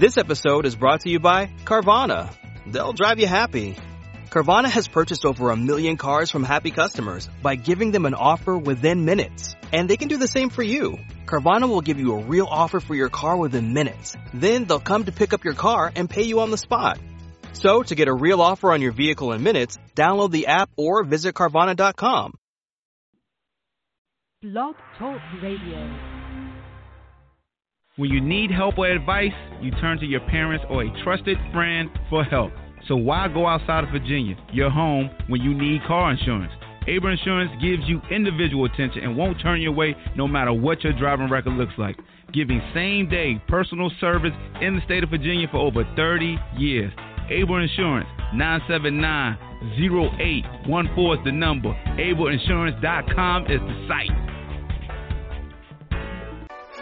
This episode is brought to you by Carvana. They'll drive you happy. Carvana has purchased over a million cars from happy customers by giving them an offer within minutes. And they can do the same for you. Carvana will give you a real offer for your car within minutes. Then they'll come to pick up your car and pay you on the spot. So to get a real offer on your vehicle in minutes, download the app or visit Carvana.com. Blog Talk Radio. When you need help or advice, you turn to your parents or a trusted friend for help. So why go outside of Virginia, your home, when you need car insurance? Able Insurance gives you individual attention and won't turn you away no matter what your driving record looks like. Giving same day personal service in the state of Virginia for over 30 years. Able Insurance, 979 0814 is the number. AbleInsurance.com is the site.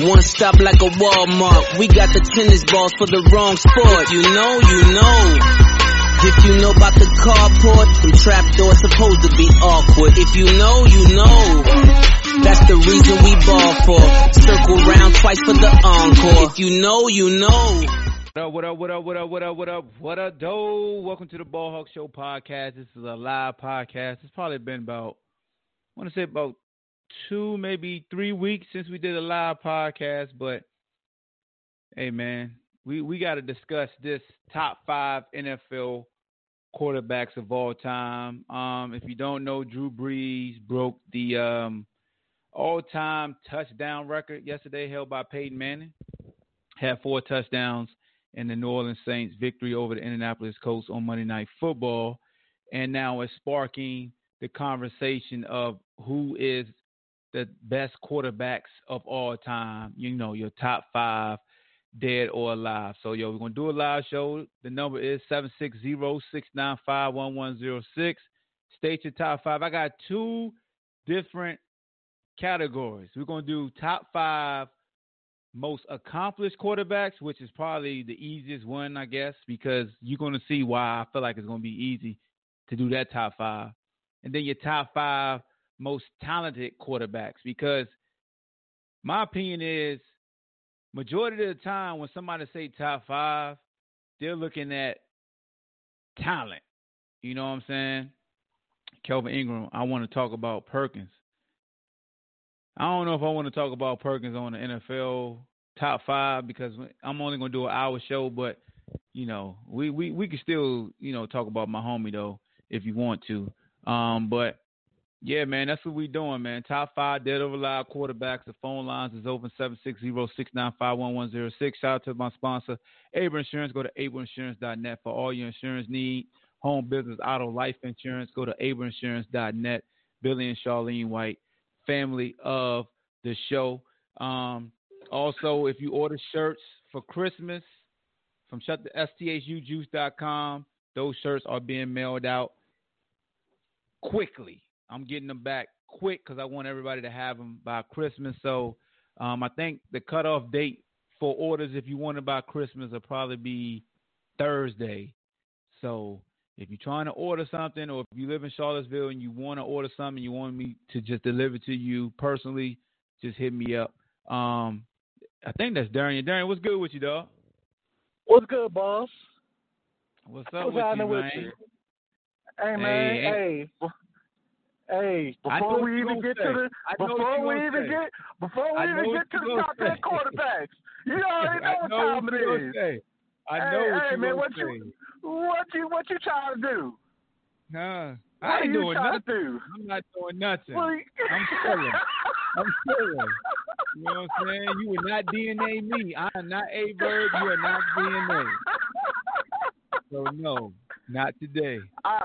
One stop like a Walmart. We got the tennis balls for the wrong sport. You know, you know. If you know about the carport, them trapdoors supposed to be awkward. If you know, you know. That's the reason we ball for. Circle round twice for the encore. If you know, you know. What up, what up, what up, what up, what up, what up, what up, doe? Welcome to the Ball Hawk Show podcast. This is a live podcast. It's probably been about, I want to say about two, maybe three weeks since we did a live podcast. But hey, man, we, we got to discuss this top five NFL quarterbacks of all time. Um, if you don't know, Drew Brees broke the um, all-time touchdown record yesterday held by Peyton Manning. Had four touchdowns in the New Orleans Saints victory over the Indianapolis Colts on Monday Night Football, and now it's sparking the conversation of who is the best quarterbacks of all time. You know, your top five, dead or alive. So, yo, we're gonna do a live show. The number is 760-695-1106. State your top five. I got two different categories. We're going to do top five most accomplished quarterbacks, which is probably the easiest one, I guess, because you're going to see why I feel like it's going to be easy to do that top five. And then your top five most talented quarterbacks, because my opinion is majority of the time when somebody say top five, they're looking at talent. You know what I'm saying? Kelvin Ingram, I want to talk about Perkins. I don't know if I want to talk about Perkins on the NFL top five because I'm only going to do an hour show, but you know, we, we, we can still, you know, talk about my homie though, if you want to. Um, but yeah, man, that's what we doing, man. Top five dead over live quarterbacks. The phone lines is open 760-695-1106. Shout out to my sponsor, Able Insurance. Go to ableinsurance.net for all your insurance needs. Home business, auto, life insurance. Go to ableinsurance.net. Billy and Charlene White family of the show. Um, also, if you order shirts for Christmas from STHUjuice.com, those shirts are being mailed out quickly. I'm getting them back quick because I want everybody to have them by Christmas. So um, I think the cutoff date for orders, if you want it by Christmas, will probably be Thursday. So if you're trying to order something, or if you live in Charlottesville and you want to order something, you want me to just deliver to you personally, just hit me up. Um, I think that's Darian. Darian, what's good with you, dog? What's good, boss? What's up What's with you, man? with you? Hey man, Hey, hey, hey. Before we even get say. to the, know before we even say. get, before we even get to the top ten quarterbacks, you already know I what know time what it gonna say. I Hey, know what hey, you man, what say. you, what you, what you trying to do? Nah, I ain't doing nothing. do? I'm not doing nothing. You- I'm chilling. I'm chilling. You know what I'm saying? You will not DNA me. I am not a verb. You are not DNA. So no, not today. I,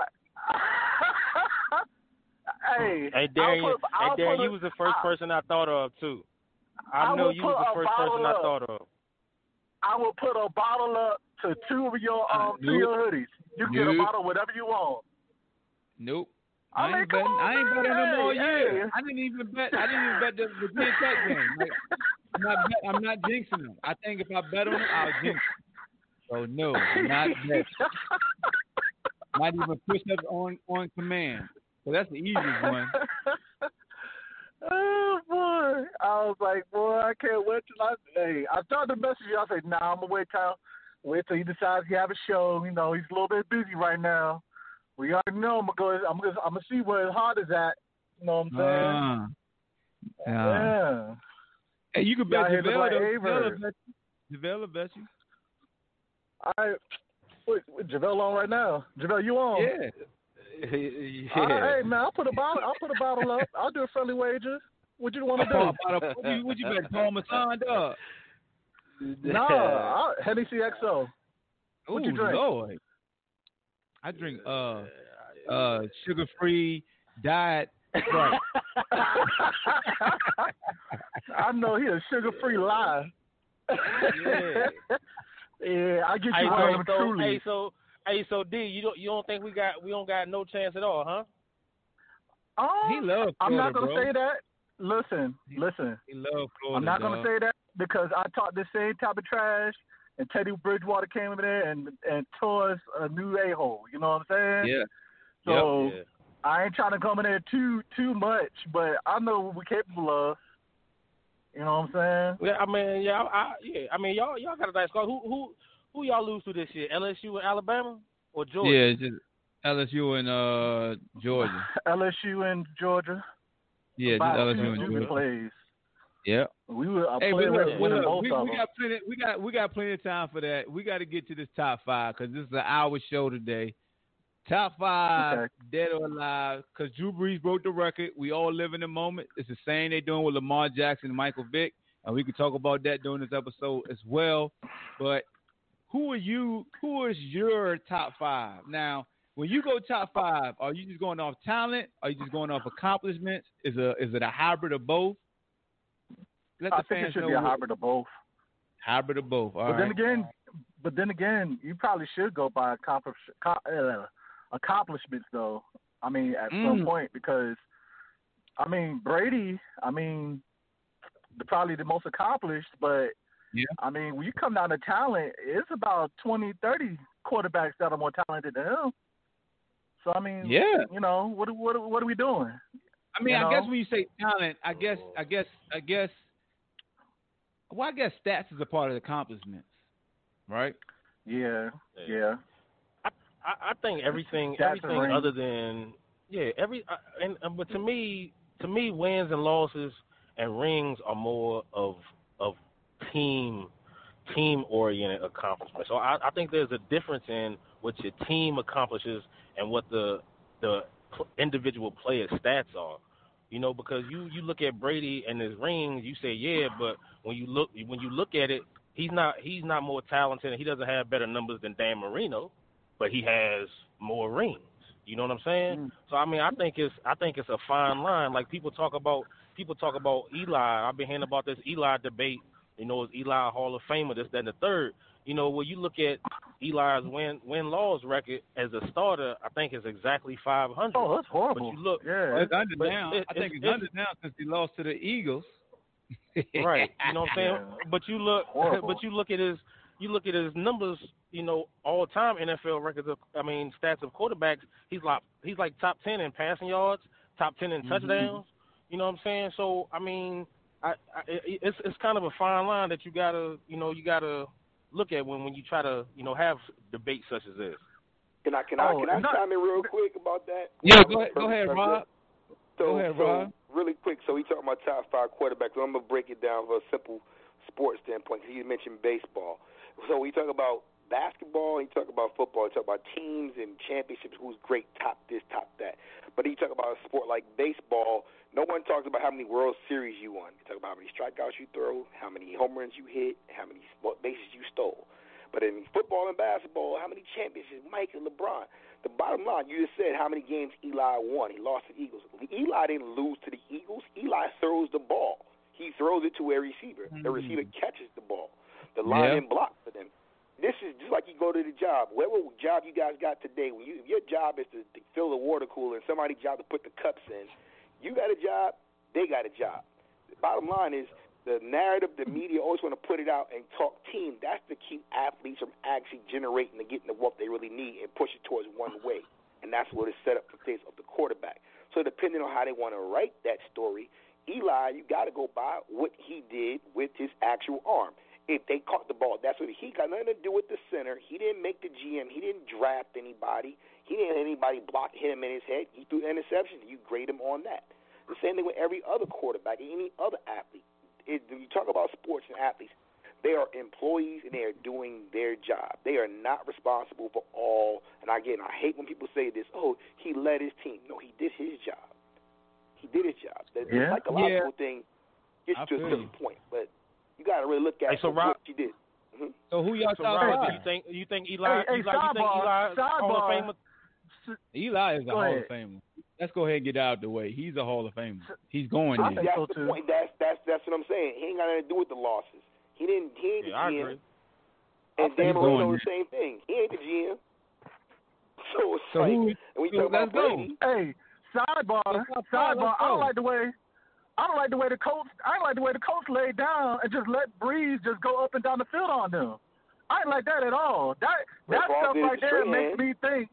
hey, Hey I'll Darian, put, hey Darian, you a- was the first I- person I thought of too. I, I know you put was the first person bottle I thought of. I will put a bottle up to two of your Uh, um two of your hoodies. You can get a bottle of whatever you want. Nope. I I, mean, ain't come betting. on, I ain't man. betting them all Hey, year. hey. I didn't even bet. I didn't even bet the Virginia Tech game. Like, I'm not. Bet, I'm not jinxing them. I think if I bet on them, I'll jinx. Them. So no, not bet. Not even push up on on command. So that's the easiest one. oh boy, I was like, boy, I can't wait till I. Hey, I started to message you. I said, Nah, I'm gonna wait till wait till he decides he have a show. You know, he's a little bit busy right now. We already know I'm gonna go. I'm gonna I'm gonna see where his heart is at. You know what I'm saying? Uh, yeah. yeah. Hey, you can bet JaVale. like though. JaVale bet you. JaVale bet you. I wait, wait, JaVale on right now. JaVale, you on? Yeah. All right, hey man, I'll put a bottle. I'll put a bottle up. I'll do a friendly wager. What you want to do? about a- what you, what you bet? Paul Masson, dog. no, I, Hennessy XO. What you drink? Lord. I drink uh uh sugar free diet Sprite. I know he a sugar free lie. Yeah. yeah, I get Hey, you so, one of them so, truly. hey, so, hey, so D, you don't, you don't think we got, we don't got no chance at all, huh? Um, he loves Florida, I'm not gonna bro. say that. Listen, listen. He loves Florida. I'm not gonna dog. say that because I talked the same type of trash, and Teddy Bridgewater came in there and and tore us a new a hole. You know what I'm saying? Yeah. So Yeah. I ain't trying to come in there too too much, but I know what we're capable of. You know what I'm saying? Yeah, I mean, yeah, I, I, yeah, I mean, y'all, y'all got a nice squad. Who, who, who y'all lose to this year? LSU and Alabama or Georgia? Yeah, just LSU and uh Georgia. LSU and Georgia. Yeah, just LSU and Georgia. plays. Yeah. We were a Hey, player but look, with winning both we, of we them. got plenty. We got we got plenty of time for that. We got to get to this top five because this is an hour show today. Top five, Okay. dead or alive, because Drew Brees broke the record. We all live in the moment. It's the same they're doing with Lamar Jackson and Michael Vick, and we can talk about that during this episode as well. But who are you? Who is your top five now? When you go top five, are you just going off talent? Are you just going off accomplishments? Is a is it a hybrid of both? Let I think it should be a hybrid of both. Hybrid of both. All but then again, but then again, you probably should go by accomplish, uh, accomplishments, though. I mean, at some Mm. point, because I mean Brady, I mean, the, probably the most accomplished, but Yeah. I mean, when you come down to talent, it's about twenty, thirty quarterbacks that are more talented than him. So I mean, Yeah. you know, what what what are we doing? I mean, you I guess when you say talent, I guess, I guess, I guess. Well, I guess stats is a part of the accomplishments, right? Yeah, yeah. I, I think everything, Stats and everything other than yeah, every uh, and, and but to me, to me, wins and losses and rings are more of of team team oriented accomplishment. So I, I think there's a difference in what your team accomplishes and what the the individual player stats are. You know, because you you look at Brady and his rings, you say yeah, but when you look when you look at it, he's not he's not more talented and he doesn't have better numbers than Dan Marino, but he has more rings. You know what I'm saying? Mm. So I mean, I think it's I think it's a fine line. Like people talk about people talk about Eli. I've been hearing about this Eli debate. You know, is Eli a Hall of Famer? This, that, and the third. You know, when you look at Eli's win win loss record as a starter, I think it's exactly 500. Oh, that's horrible. But you look, yeah, It's under but now. it- I think it's- it's, it's- under now since he lost to the Eagles. right? You know what I'm saying? Yeah. But you look, Horrible. but you look at his, you look at his numbers. You know, all time NFL records of, I mean, stats of quarterbacks. He's like, he's like top ten in passing yards, top ten in Mhm. touchdowns. You know what I'm saying? So I mean, I, I it's it's kind of a fine line that you gotta, you know, you gotta look at when when you try to, you know, have debates such as this. Can I can I Oh, can I not- chime in real quick about that? Yeah, go ahead, go ahead. Rob. So, Go ahead, so Rob. really quick, so he talking about top five quarterbacks. So I'm gonna break it down for a simple sports standpoint. 'cause He mentioned baseball. So we talk about basketball, he talk about football, he talk about teams and championships. Who's great? Top this, top that. But he talk about a sport like baseball. No one talks about how many World Series you won. They talk about how many strikeouts you throw, how many home runs you hit, how many bases you stole. But in football and basketball, how many championships? Mike and LeBron. The bottom line, you just said how many games Eli won. He lost to the Eagles. Eli didn't lose to the Eagles. Eli throws the ball. He throws it to a receiver. The mm-hmm. receiver catches the ball. The line Yeah. didn't block for them. this is just like you go to the job. Whatever job you guys got today, when you if your job is to, to fill the water cooler and somebody's job to put the cups in, you got a job, they got a job. The bottom line is the narrative, the media always want to put it out and talk team. That's to keep athletes from actually generating and getting the what they really need and push it towards one way. And that's what is set up for face of the quarterback. So depending on how they want to write that story, Eli, you got to go by what he did with his actual arm if they caught the ball. That's what he got nothing to do with the center. He didn't make the GM. He didn't draft anybody. He didn't have anybody block hit him in his head. He threw an interception. You grade him on that. The same thing with every other quarterback, any other athlete. It, when you talk about sports and athletes, they are employees and they are doing their job. They are not responsible for all. And again, I hate when people say this. Oh, he led his team. No, he did his job. He did his job. The, Yeah. the psychological Yeah. thing gets I to a certain point, but you got to really look at Hey, so what Rob- you did. hmm So who y'all So top Rob, do you think you think Eli? Hey, hey, Eli, you think sidebar, Eli Hall of. Famer? Eli is a Hall ahead. of Famer. Let's go ahead and get out of the way. He's a Hall of Famer. He's going I there. that's so, the too. point. That's that's that's what I'm saying. He ain't got nothing to do with the losses. He didn't. He ain't Yeah, I the GM. And He's Dan Marino the same thing. He ain't the GM. So it's So like, who- and we so talk about let's go. Brady. Hey, sidebar, Let's go, let's sidebar. I don't like the way. I don't like the way the coach. I don't like the way the coach laid down and just let Brees just go up and down the field on them. I ain't like that at all. That that Favre stuff did it right to there makes me think.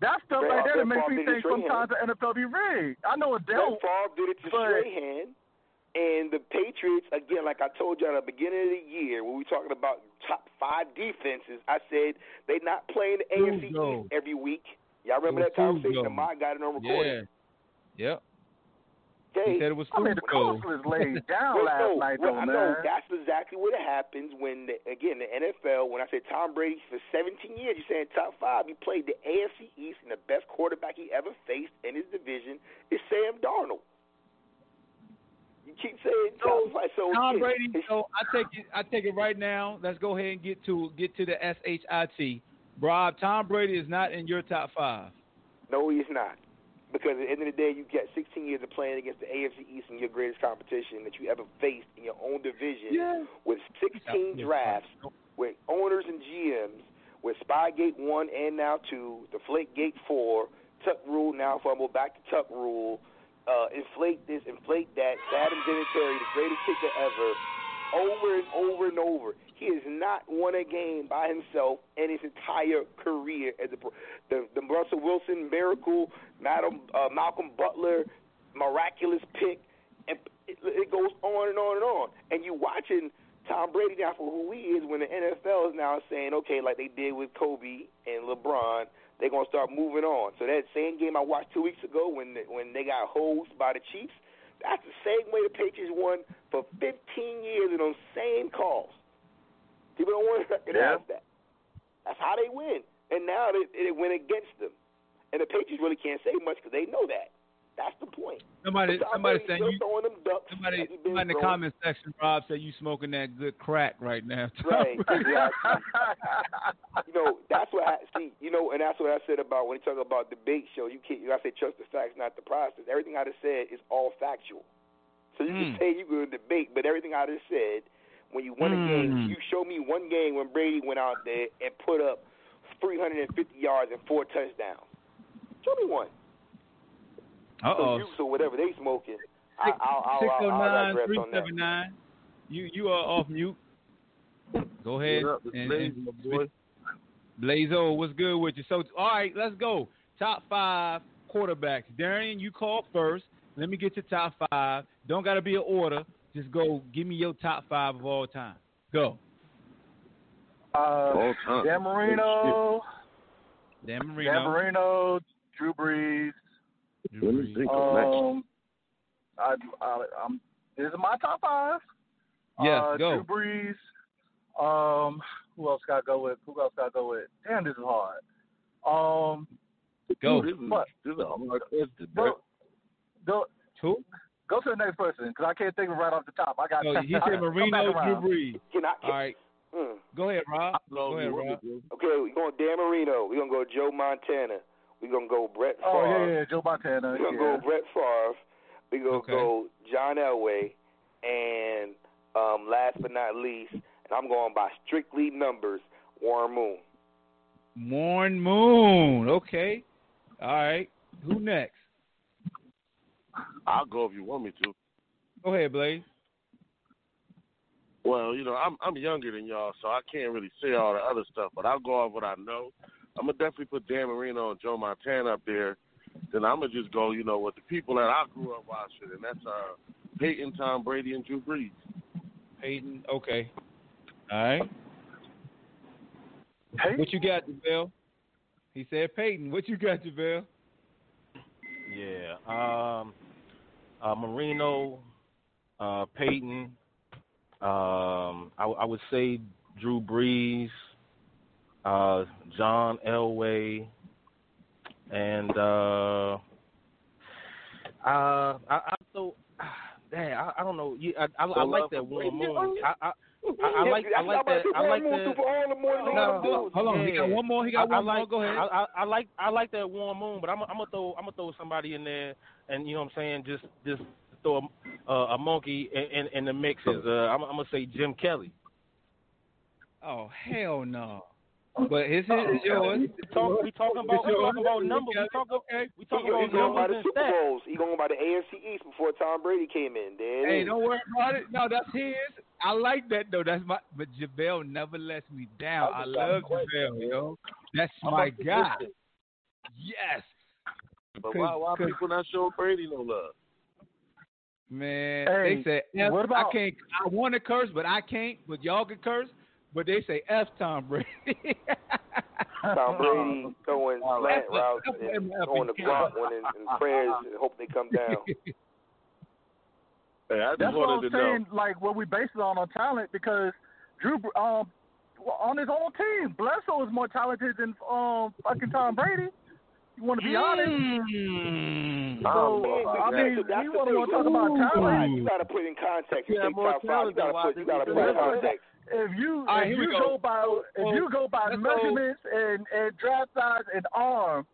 That stuff Brett- right there that makes me think to Strahan. sometimes the NFL be rigged. I know it Brett don't. Favre did it to but- Strahan. And the Patriots, again, like I told you at the beginning of the year, when we were talking about top five defenses, I said they not playing the AFC East every week. Y'all remember that conversation? Fugo. And mine got it on recording. Yeah. Yep. Okay. He said it was I mean, the Fugo. coach was laid down last no, night, well, though, I man. know that's exactly what happens when, the, again, the NFL. When I said Tom Brady for 17 years, you're saying top five. He played the AFC East, and the best quarterback he ever faced in his division is Sam Darnold. You keep saying top five, so Tom yeah, Brady. it's- So I take it. I take it right now. Let's go ahead and get to get to the shit. Rob, Tom Brady is not in your top five. No, he's not. Because at the end of the day, you get 16 years of playing against the AFC East in your greatest competition that you ever faced in your own division Yeah. with 16 drafts, with owners and GMs, with Spygate 1 and now 2, Deflategate 4, Tuck Rule now fumble, back to Tuck Rule, uh, inflate this, inflate that, Adam Vinatieri, the greatest kicker ever, over and over and over. He has not won a game by himself in his entire career as a. The, the Russell Wilson miracle, Madam, uh, Malcolm Butler miraculous pick, and it, it goes on and on and on. And you watching Tom Brady now for who he is when the NFL is now saying, okay, like they did with Kobe and LeBron, they're gonna start moving on. So that same game I watched two weeks ago when the, when they got hosed by the Chiefs, that's the same way the Patriots won for 15 years in those same calls. People don't want to recognize that. That's how they win. And now it, it went against them. And the Patriots really can't say much because they know that. That's the point. Somebody, somebody saying you. throwing them ducks. Somebody, like he been somebody in the comment section, Rob said you smoking that good crack right now. Right, exactly. you know, that's what I see. You know, and that's what I said about when you talk about the debate show. You can't. You gotta say trust the facts, not the process. Everything I just said is all factual. So you can Mm. say you go to debate, but everything I just said, when you won a game, Mm. you show me one game when Brady went out there and put up 350 yards and four touchdowns. Show me one. Uh So oh. you, so whatever they smoking, I, I'll, I'll, I'll, oh I'll nine digress three on that. seven nine. You you are off mute. Go ahead. What up, it's and- and. Blazo, what's good with you? So, all right, let's go. Top five quarterbacks. Darian, you call first. Let me get your top five. Don't got to be an order. Just go. Give me your top five of all time. Go. Uh, All time. Dan Marino, Dan Marino. Dan Marino, Drew Brees. Drew Let me Brees. think on. Um, I, I, I'm. This is my top five. Yeah, uh, go. Drew Brees. Um, who else got to go with? Who else got to go with? Damn, this is hard. Um, Go. This is, this is a hard question, go, bro. go, Who? go to the next person because I can't think of right off the top. I got. No, he I- said Marino, back Drew. Brees. Can I, All right. mm. Go ahead, Rob. Go ahead, you want me Rob. Okay, we're going Dan Marino. We're gonna go Joe Montana. We're gonna go Brett Favre. Oh yeah, yeah, Joe Montana. We're gonna yeah. go Brett Favre. We're gonna Okay. go John Elway, and um, last but not least, and I'm going by strictly numbers. Warren Moon. Warren Moon. Okay. All right. Who next? I'll go if you want me to. Go ahead, Blaze. Well, you know, I'm I'm younger than y'all, so I can't really say all the other stuff, but I'll go off what I know. I'm gonna definitely put Dan Marino and Joe Montana up there. Then I'm gonna just go, you know, with the people that I grew up watching, and that's uh Peyton, Tom Brady, and Drew Brees. Peyton. Okay. All right. Hey, What you got, JaVale? He said Peyton. What you got, JaVale? Yeah. Um, uh, Marino, uh, Peyton. Um, I, I would say Drew Brees, uh, John Elway, and uh, uh, I, I so. Dang, I, I don't know. You, I, I, I like that Warren Moon. I, I, I, I like, I like that. I like that. No, Hold on, hold. He got one more. He got I, one I like, more. Go ahead. I, I, I like I like that Warren Moon, but I'm I'm gonna throw I'm gonna throw somebody in there, and you know what I'm saying, just just throw a, uh, a monkey in, in, in the mix. Is uh, I'm, I'm gonna say Jim Kelly. oh hell no. But his his is yours. Talk, we talking about we talking about numbers. We talking Okay. we talking going, about he going by the and Super stats. Bowls. He going by the AFC East before Tom Brady came in. There Hey, don't worry about it. No, that's his. I like that though. That's my. But JaVale never lets me down. I love JaVale, yo. That's my guy. Yes, But why why Cause- people not showing Brady no love? man. Hey, they say F. what about- I can't. I want to curse, but I can't. But y'all can curse. But they say F Tom Brady. Tom Brady throwing All slant right. routes and throwing the block one and, and prayers and hope they come down. Hey, I just That's what I'm wanted to know. saying. Like what we base it on on talent because Drew um on his own team, Bledsoe is more talented than um fucking Tom Brady. You want to be honest? Mm. So Um, I mean, So that's we want to talk about talent. You got to put in context. You Yeah, take more top five. You talent got to than put. You got to put in context. If you All right, if you go. go by if you go by Let's go. measurements and and draft size and arm,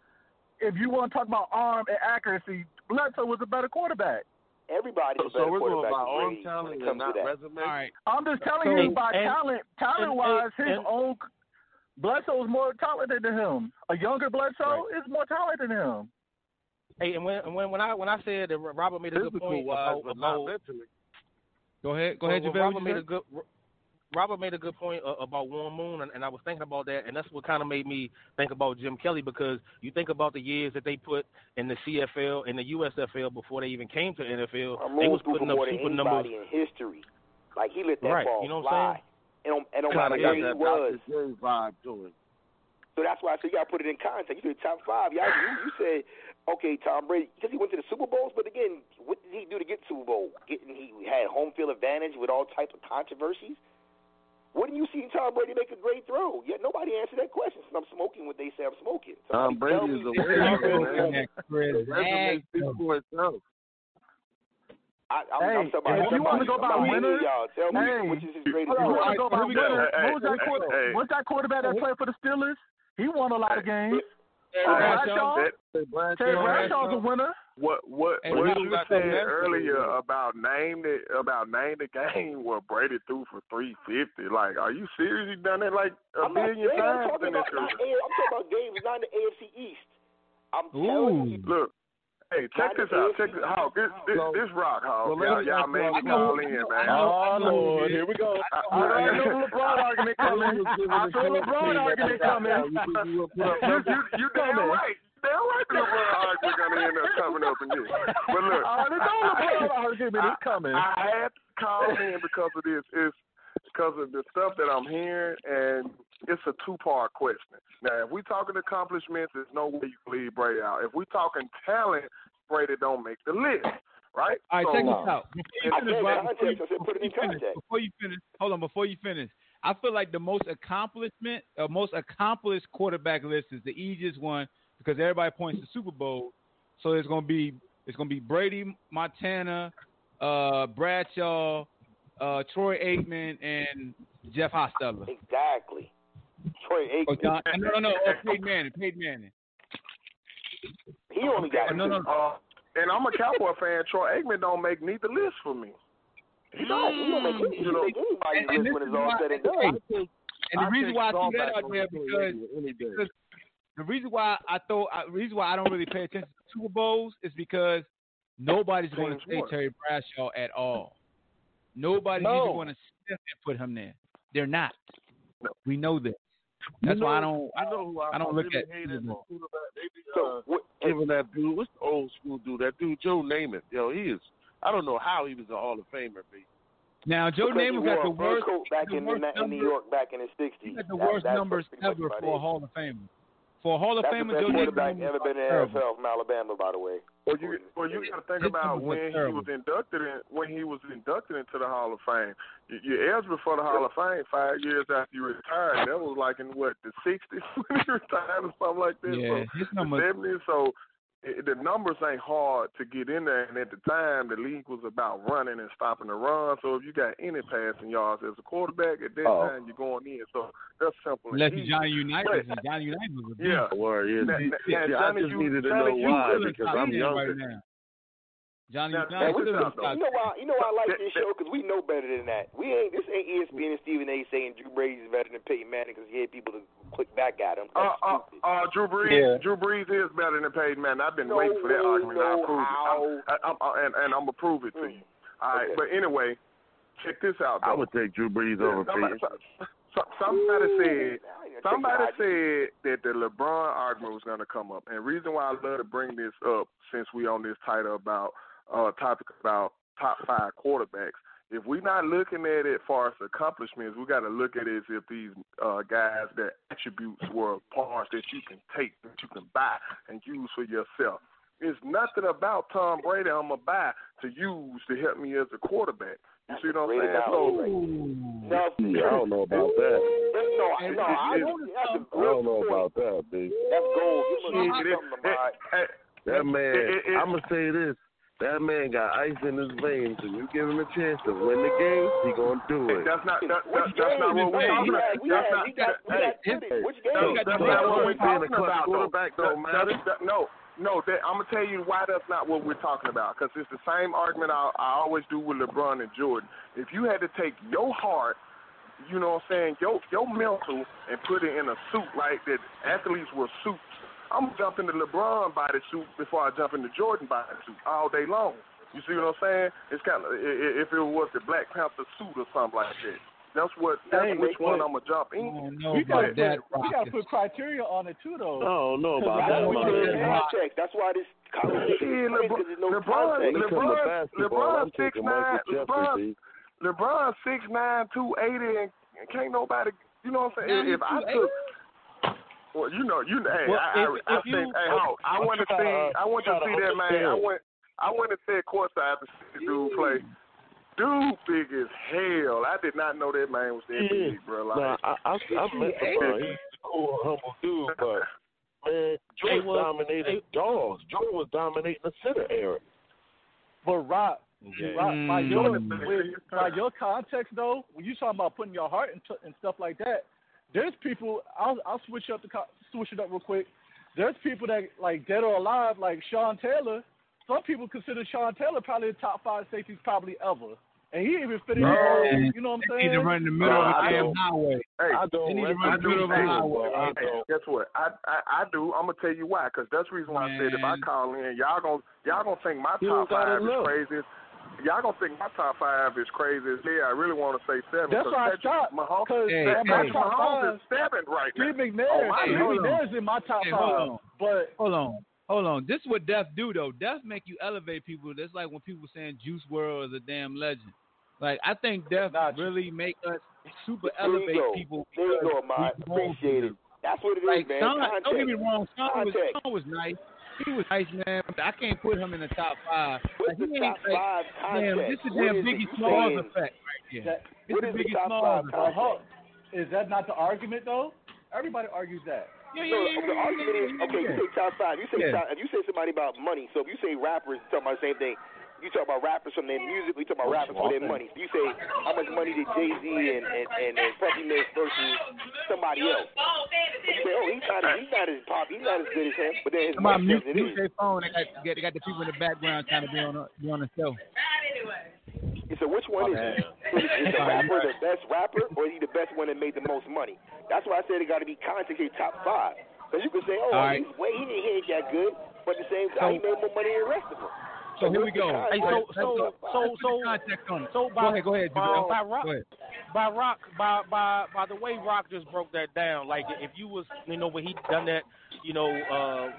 if you want to talk about arm and accuracy, Bledsoe was a better quarterback. Everybody's a So better we're going quarterback by arm talent and not resume. All right. I'm just telling So- you by and- talent, talent wise, and- his and- own Bledsoe is more talented than him. A younger Bledsoe is more talented than him. Hey, and when when when I when I said that Robert made a good point wise, about, but not about. Go ahead. Go ahead, Well, JaVale. Robert you made a good Robert made a good point uh, about Warren Moon, and, and I was thinking about that, and that's what kind of made me think about Jim Kelly because you think about the years that they put in the CFL and the USFL before they even came to NFL. Well, they was putting up super numbers. in history. Like he let that Right, ball you know what I'm fly. saying? And no, and no Kind of where got he that was, Dr. Vibe to it. So that's why I said you got to put it in context. You said top five. Y'all, you, you said okay, Tom Brady because he went to the Super Bowls. But again, what did he do to get Super Bowl? Getting he had home field advantage with all types of controversies. Wouldn't you see Tom Brady make a great throw? Yet nobody answered that question. So I'm smoking what they say I'm smoking. Tom Somebody tell Brady is a winner, Tom Brady man. won. The resume speaks for itself. I, I'm, Hey, I'm talking about if you wanna go by winners, y'all tell me hey, which is his greatest Hold on, throw. we want to go by here we go. winners. Hey, Who was that hey, quarter, hey. What's that quarterback that played for the Steelers? He won a lot of games. Hey, Bradshaw? That, Terry Bradshaw's a winner. what what Hey, what we you got said earlier about name the about name the game where Brady threw for three fifty. Like, are you serious? He done it like a I'm not billion saying I'm times talking about not career. A- I'm talking about games not in the AFC East. I'm telling you. Look, hey, check this out. Check this Hawk. This this, So- this rock hog. Well, y'all, y'all made you me call in, man. Oh Lord, here we go. I- I already know the LeBron argument coming. I saw the LeBron argument coming. you, you, you damn right. Damn right the LeBron argument gonna end up coming up in this. But look, I already know LeBron argument is coming. I had to call in because of this. It's because of the stuff that I'm hearing, and it's a two part question. Now, if we're talking accomplishments, there's no way you can leave Brady out. If we're talking talent, Brady don't make the list, right? All right, So- check this out. Before you I finish, said before you, put it in before you finish, before you finish, hold on. Before you finish, I feel like the most accomplishment, uh, most accomplished quarterback list is the easiest one because everybody points to Super Bowl. So it's gonna be it's gonna be Brady, Montana, uh, Bradshaw, uh, Troy Aikman, and Jeff Hostetler. Exactly. Troy Oh, Aikman. John, no, no, no, oh, Peyton Manning, Peyton Manning. He only got No, no, no. Uh, and I'm a Cowboy fan. Troy Aikman don't make neither list for me. He don't. He don't make any, You know, make anybody's and- and list when this it's is all why- said and hey, done. And the I reason why I threw Staubach that out on there Philly because, radio any day. because the reason why I thought I, the reason why I don't really pay attention to Super Bowls is because nobody's going to say Terry Bradshaw at all. Nobody's No. even going to sniff and put him there. They're not. No. We know this. You That's why I don't. I know who I, I don't look at hate Super as a They be, So uh, what? giving that dude, what's the old school dude? That dude Joe Namath. Yo, he is. I don't know how he was a Hall of Famer. B. Now Joe because he Namath got the a fur worst. coat back the in, worst in New York back in the '60s. He got the That- worst that's numbers pretty ever for a. Hall of Famer. For a Hall of That's Famer, the best Joe quarterback Namath ever been in terrible. NFL from Alabama, by the way. Well, you well you got to think about when he was inducted in when he was inducted into the Hall of Fame. You, you eligible for the Hall of Fame five years after you retired. That was like in what the '60s when he retired or something like that. Yeah, so, his the numbers. '70s. So it, the numbers ain't hard to get in there. And at the time, the league was about running and stopping the run. So if you got any passing yards as a quarterback at that Oh. time, you're going in. So that's simple. and Unless you're. Johnny Unitas, But- Johnny Unitas was a beast. Yeah. Word, yeah. Now- now- yeah, now I just U- needed to Johnny know why because I'm 10 younger. right now. Johnny Now- Unitas now, still in listen, You know why? You know why I like this show because we know better than that. We ain't. This ain't ESPN and Stephen A. saying Drew Brady's better than Peyton Manning because he had people to click back at him. Uh, uh, uh, Drew Brees. Yeah. Drew Brees is better than Peyton Manning. I've been No waiting for that way, argument. no I prove how. it. I'm, I, I'm, I, and, and I'm gonna prove it to Mm. you. All right, Okay. but anyway, check this out. I would take Drew Brees Yeah, over somebody, Peyton. so- so- somebody said somebody said that the LeBron argument was going to come up, and reason why I love to bring this up since we on this title about uh topic about top five quarterbacks. If we're not looking at it far as accomplishments, we got to look at it as if these uh guys their attributes were parts that you can take, that you can buy and use for yourself. It's nothing about Tom Brady I'm gonna buy to use to help me as a quarterback. You see what I'm saying? analogy, So right? No, I don't know about that. No, It- no, it- I don't. That's a I good don't know about that, B. That's gold. Give him it- it- something to buy. it- That man, it- it- I'm gonna say this. That man got ice in his veins, and you give him a chance to win the game, he gonna do it. That's not that, that, that's not what we're talking about. we That's not we got- we hey, got footage. Which game? that's, got that's not what we're talking about. quarterback don't That- matter. that- that- no, no. That, I'm gonna tell you why that's not what we're talking about. Because it's the same argument I, I always do with LeBron and Jordan. If you had to take your heart, you know what I'm saying, your your mental, and put it in a suit like that, athletes were suits. I'm gonna jump into LeBron bodysuit before I jump into Jordan bodysuit all day long. You see what I'm saying? It's kind of if it was the Black Panther suit or something like that. That's what. That's Hey, which one I'm gonna jump I in. don't know we gotta put, we gotta put criteria on it too, though. I don't know about that. That's why man. did context. That's why this Yeah, conversation is LeBron, because there's no LeBron, context. When it comes to LeBron, basketball, LeBron six nine, LeBron, LeBron six nine, two eighty, and can't nobody. You know what I'm saying? Now If I he's took, well, you know, you hey, Well, I, if- I, I you- think, hey, Hawk, I want to see, I want to see that man. I understand. went, I went to say courtside to see the dude play. Dude, big as hell. I did not know that man was that Yeah. big, bro. Like, Nah, I, I, I met LeBron. He's a cool, humble dude, but man, Jordan well, dominated hey- dogs. Jordan was dominating the center area. But Rob, Rob by Mm. your with, by your context though, when you talking about putting your heart into and stuff like that, there's people. I'll I'll switch up the switch it up real quick. There's people that like dead or alive, like Sean Taylor. Some people consider Sean Taylor probably the top five safeties probably ever, and he even fit in. Man, you know what I'm They need saying? to run in the middle No, of I a damn don't. highway. hey, I don't. need to let run me in the middle of a highway. I Hey, don't. guess what? I, I I do. I'm gonna tell you why. Cause that's the reason why I said if I call in, y'all gonna y'all gonna think my top five is look. Crazy. Y'all gonna think my top five is crazy as hell. I really want to say seven. That's 'cause why I Patrick stopped. Mahomes, Because Hey, Patrick hey. my Mahomes five, is seven right now. Steve McNair, Oh, I Steve know. Is in my top Hey, five. hold on. But Hold on. Hold on. This is what death do though. Death make you elevate people. That's like when people saying Juice WRLD is a damn legend. Like I think death Not really make us super There you elevate go. people. There you go, we Appreciate it. That's what it is, Like man. Sean, don't get me wrong, Sean was, Context. Sean was nice. He was nice, man. But I can't put him in the top five. What's Like, the he ain't top like, five damn, this is What damn Biggie Smalls effect right here. that, It's the is the Biggie Smalls effect. Well, context? hold- is that not the argument though? Everybody argues that. Yeah, No, yeah, yeah, the yeah, argument yeah, is okay. yeah. You say top five. You say Yeah. top, if you say somebody about money. So if you say rappers, you talking about the same thing. You talk about rappers from their music. We talk about rappers for their money. You say how much money did Jay Z and and and, and Puffy make versus somebody else. You say, oh, he's not as, he's not as pop. He's not as good as him. But then his Somebody money mute, mute their phone. They got, they got the people in the background trying to be on a, be on the show. You So which one is he? Is, is the rapper the best rapper, or is he the best one that made the most money? That's why I said it got to be context here, top five. Because you could say, oh, All right. he's way he ain't, he ain't that good, but at the same time, he made more money than the rest of them. So here we go. Hey, so so so so context on it. so Go by ahead, go ahead, by, by rock Go ahead. by rock by by by the way rock just broke that down. Like if you was you know when he done that, you know, uh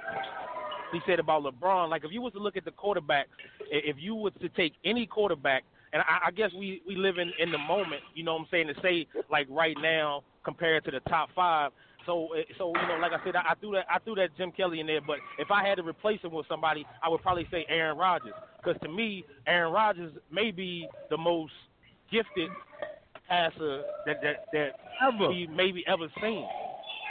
he said about LeBron. Like if you was to look at the quarterbacks, if you was to take any quarterback, and I, I guess we we live in in the moment. You know what I'm saying to say like right now compared to the top five. So, eh, so you know, like I said, I, I threw that I threw that Jim Kelly in there. But if I had to replace him with somebody, I would probably say Aaron Rodgers, because to me, Aaron Rodgers may be the most gifted passer that that that Ever. we maybe ever seen.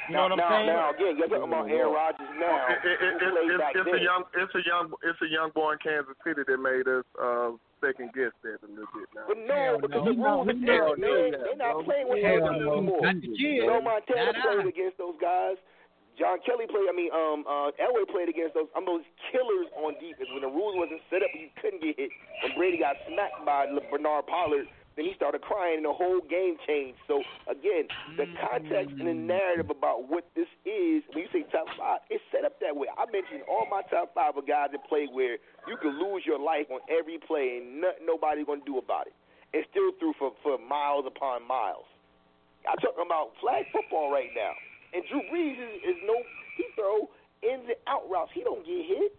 You now, know what I'm now, saying? now again, you're talking about Aaron Rodgers now. It, it, it, who it, it's, it's a young, it's a young, it's a young boy in Kansas City that made us uh, second guess that a little bit now. But no, because the rules are different, no. man. They're not playing with Hell those no. anymore. Not the kid. Joe Montana Not played I. against those guys. John Kelly played. I mean, um, uh, Elway played against those. I'm those killers on defense. When the rules wasn't set up, you couldn't get hit. When Brady got smacked by Le- Bernard Pollard, then he started crying, and the whole game changed. So again, the mm. context and the narrative about what this is. When you say top five, it's set up that way. I mentioned all my top five of guys that played where you could lose your life on every play, and nothing nobody's gonna do about it. And still threw for for miles upon miles. I'm talking about flag football right now. And Drew Brees is, is no he throw ins and out routes. He don't get hit.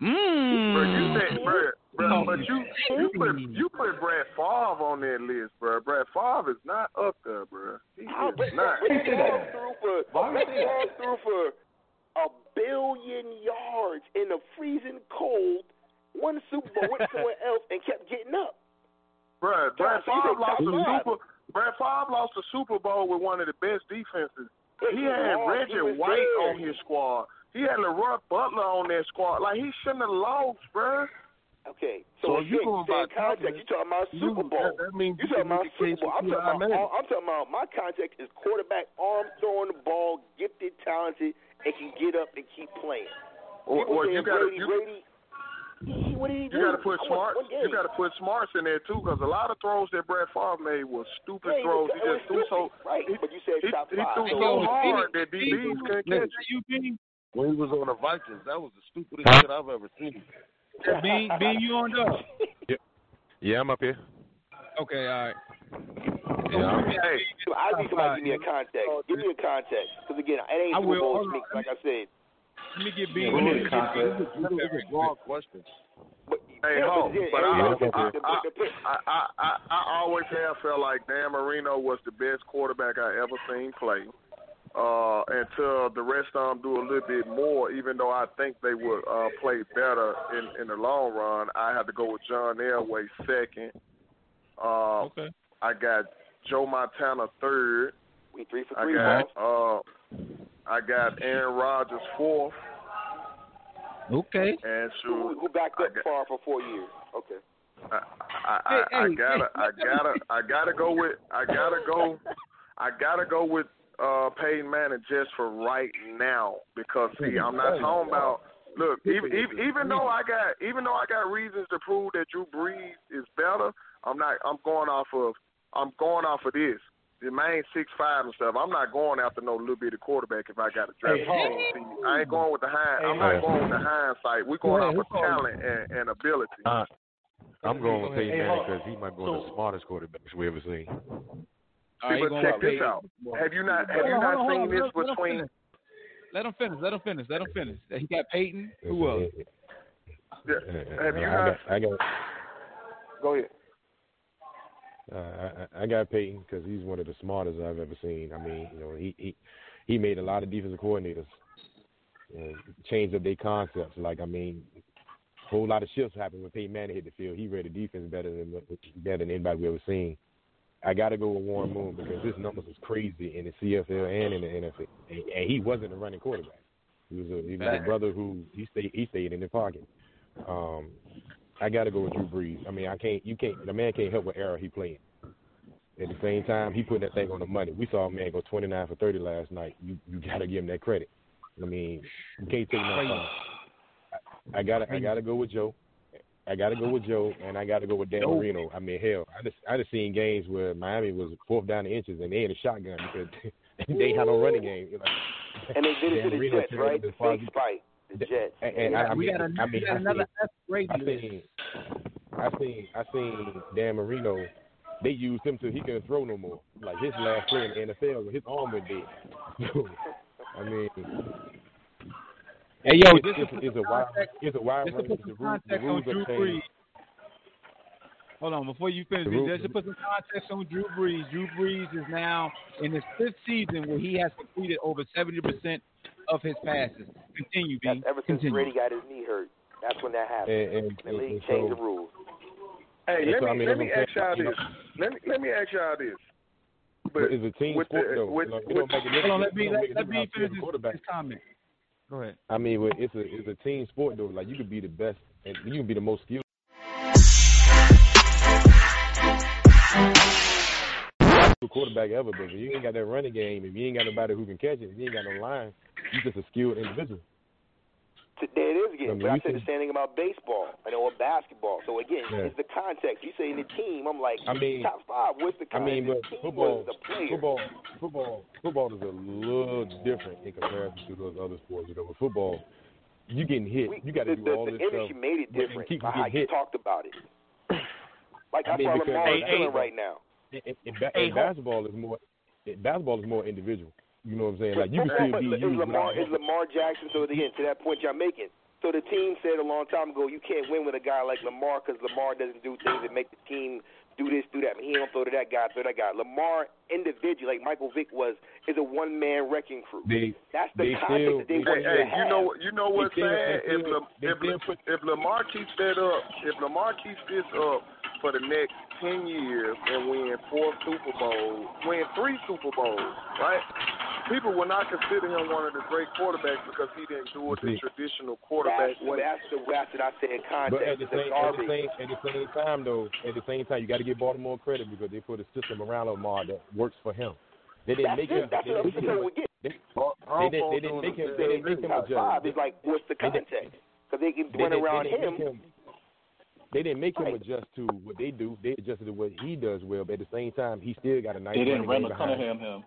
Mm. Bro, you said, bro, bro, oh, but you you put you put Brad Favre on that list, bro. Brad Favre is not up there, bro. He How is Brett not. Brett Favre threw for Brett Favre threw for a billion yards in the freezing cold, one Super Bowl, went somewhere else, and kept getting up. Bro, Brad so Favre lost top the. Super. Brad Favre lost the Super Bowl with one of the best defenses. He he had lost. Reggie White on his squad. He had LeRoy Butler on that squad. Like he shouldn't have lost, bro. Okay, So so, you again, going you by context. You talking about Super Bowl. that- that means you you talking about Super Bowl. I'm talking about. minutes. I'm talking about my context is quarterback, arm throwing the ball, gifted, talented, and can get up and keep playing. Or, People or you got to Brady, you, Brady. What did he do? you got to put Come on, smarts. You got to put smarts in there too, because a lot of throws that Brad Favre made were stupid Yeah, throws. He just threw so stupid, right? But you said he, top he five. threw So- so hard that DBs couldn't catch. When he was on the Vikings, that was the stupidest shit I've ever seen. Bean, Bean, you on up? Yeah, yeah, I'm up here. Okay, all right. Yeah, I'm- Hey, I need somebody to give me a context. Give me a context, because again, it ain't I Super. Bowl speak. Like I said, Let me get Bean. we need let me get context. Bean. That was a broad question. Hey, Yeah, ho, but yeah, I, I, the- I, the- the- I, I, I, I always have felt like Dan Marino was the best quarterback I ever seen play. Uh, until the rest of them do a little bit more, even though I think they would uh, play better in, in the long run, I had to go with John Elway second. Uh, Okay. I got Joe Montana third. we three for three. I three. got boss. uh, I got Aaron Rodgers fourth, Okay. and Who, shoot, who backed up I got- far for four years? Okay. I, I, I, I Hey, hey, gotta, hey, I gotta, I gotta go with, I gotta go, I gotta go with uh Peyton Manning just for right now because see, I'm not talking about. Look, even, even even though I got, even though I got reasons to prove that Drew Brees is better, I'm not. I'm going off of, I'm going off of this. The main six five and stuff. I'm not going after no little bitty quarterback if I got to draft. Hey, a. See, I ain't going with the hind. I'm not going with the hindsight. We're going off of talent and, and ability. Uh, I'm going with Peyton Manning because he might be one of the smartest quarterbacks we ever seen. All right, See, but check this Peyton. out. Have you not have Hold you on, not hold seen hold this Let him- let him between? Let him finish. Let him finish. Let him finish. He got Peyton. Who else? Yeah, have you I not? got, I got, Go ahead. uh, I, I got Peyton because he's one of the smartest I've ever seen. I mean, you know, he he he made a lot of defensive coordinators you know, change up their concepts. Like, I mean, a whole lot of shifts happened when Peyton Manning hit the field. He read the defense better than better than anybody we ever seen. I got to go with Warren Moon because his numbers was crazy in the CFL and in the NFL, and, and he wasn't a running quarterback. He was a he was a brother who he stayed he stayed in the pocket. Um, I got to go with Drew Brees. I mean, I can't you can't the man can't help what era he playing. At the same time, he put that thing on the money. We saw a man go 29 for 30 last night. You you got to give him that credit. I mean, you can't take from. I, I gotta I gotta go with Joe. I got to go with Joe, and I got to go with Dan Joe. Marino. I mean, hell, I just I just seen games where Miami was fourth down the inches and they in a shotgun because they had no running game. You know? And they did it Dan to the Marino Jets, said right? as far as The Jets. And, and I, I we mean, got, a, I mean, got I another seen, F Brady I seen, I seen, I seen Dan Marino. They used him till he couldn't throw no more. Like his last play in the NFL, his arm went dead. I mean, Hey, yo, it's, just to it's, put it's some a wide, context- it's a wide just to range. put The some rules, the context on rules Drew have. Brees. Hold on, before you finish, The B, rules- just to put some context on Drew Brees. Drew Brees is now in his fifth season where he has completed over seventy percent of his passes. Continue, B. That's ever since Continue. Brady got his knee hurt. That's when that happened. And, and, the and, league and changed the rules. Hey, let me I mean, let me what I'm ask y'all this. Let me let me ask y'all this. but it's a team with sport the- though. with- You know, it with- don't make a Hold on, let me let, let me finish the his, his comment. Go ahead. I mean, it's a it's a team sport though. Like you could be the best and you can be the most skilled quarterback ever, but if you ain't got that running game, if you ain't got nobody who can catch it, if you ain't got no line, you just a skilled individual. T- There it is I again. mean, but I you said the same thing about baseball, I know, or basketball. So again, Yeah. it's the context. You say in the team, I'm like, I mean- top five. What's the I mean, but football, the player. football, football, football is a little different in comparison to those other sports. You know, with football, you getting hit, We- you got to do the, all the this industry stuff. made it but you different keep by how getting you hit. talked about it. Like I that's mean, why because- Lamar is Hey, hey, right now. In, in, in, ba- Hey, in basketball is more, in basketball is more individual. You know what I'm saying? Like you can But- still but be is used. Lamar without- is Lamar Jackson. So again, to that point y'all making. So the team said a long time ago, you can't win with a guy like Lamar because Lamar doesn't do things that make the team do this, do that. I mean, he don't throw to that guy, throw to that guy. Lamar individually, like Michael Vick was, is a one man wrecking crew. They, That's the they concept still, that they they, want Hey, you to hey, have. you know? You know what's They sad? they If still- Lam- they if, still Lam- put- if Lamar keeps that up, if Lamar keeps this up for the next ten years and win four Super Bowls, win three Super Bowls, right? People will not consider him one of the great quarterbacks because he didn't do it the See. traditional quarterback That's, the, way. that's the that's what I said. But Context at the same, at the same, at the same time, though, at the same time, you got to give Baltimore credit because they put a system around Lamar that works for him. They didn't That's make it. him. That's They didn't make him. saying. They, they didn't. They didn't make him. They didn't make him top adjust. five. It's like what's the context? Because they can They around they him. him. They didn't make him Right. adjust to what they do. They adjusted to what he does well. But at the same time, he still got a nice They didn't running run game behind him. Cunningham him.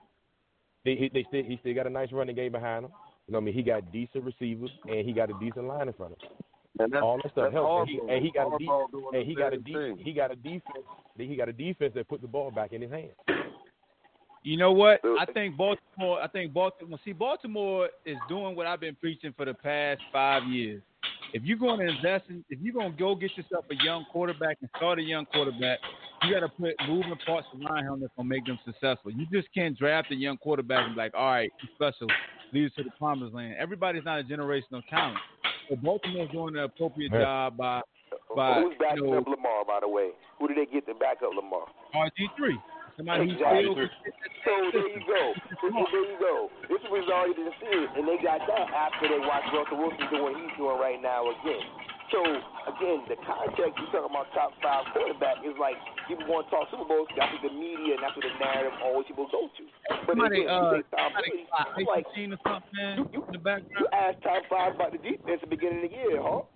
They, he, they still, he still got a nice running game behind him. You know what I mean? He got decent receivers and he got a decent line in front of him. And that's, All that stuff helps. And he, and he got a de- and he got a same de- he got a defense. He got a defense that put the ball back in his hands. You know what? Uh, I think Baltimore. I think Baltimore. See, Baltimore is doing what I've been preaching for the past five years. If you're going to invest in, if you're going to go get yourself a young quarterback and start a young quarterback, you got to put moving parts around him that's going to make them successful. You just can't draft a young quarterback and be like, all right, he's special, lead us to the promised land. Everybody's not a generational talent. So Baltimore's doing the appropriate Yeah. job by by Who's backing you know, up Lamar, by the way? Who did they get to back up Lamar? Uh, RG three. Somebody who Exactly. still So there you go. This is, there you go. This is already didn't see it, and they got that after they watched Russell Wilson do what he's doing right now again. So again, the context you talking about top five quarterback is like people want to talk Super Bowls. That's what the media and that's what the narrative always people go to. But somebody again, uh you say Tom Brady, I'm like or something in the you asked top five about the defense at the beginning of the year, huh?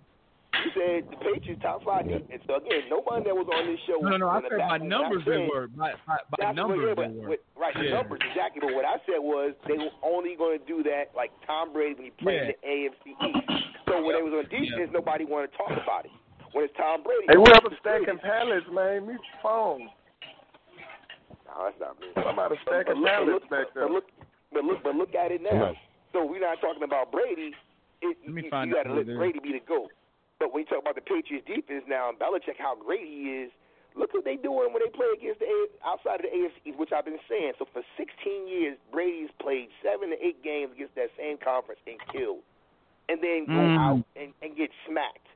You said the Patriots top five defense. So again, nobody that was on this show. No, no, no. I said by back- when I numbers they were. By, by, by numbers what, they were. but, right, the numbers exactly. But what I said was they were only going to do that like Tom Brady when he played in the AFC East. So when they was on defense, nobody wanted to talk about it. When it's Tom Brady, Hey, whoever it's stacking Brady. pallets, man, mute your phone. No, that's not me. Somebody But stacking look, pallets look, back there. but look, but look, but look at it now. Somebody. So we're not talking about Brady. It, Let me you, find you got to let. Brady be the GOAT. But when you talk about the Patriots defense now and Belichick, how great he is, look what they doing when they play against the A- outside of the AFC, which I've been saying. So for 16 years, Brady's played seven to eight games against that same conference and killed, and then go Mm. out and, and get smacked.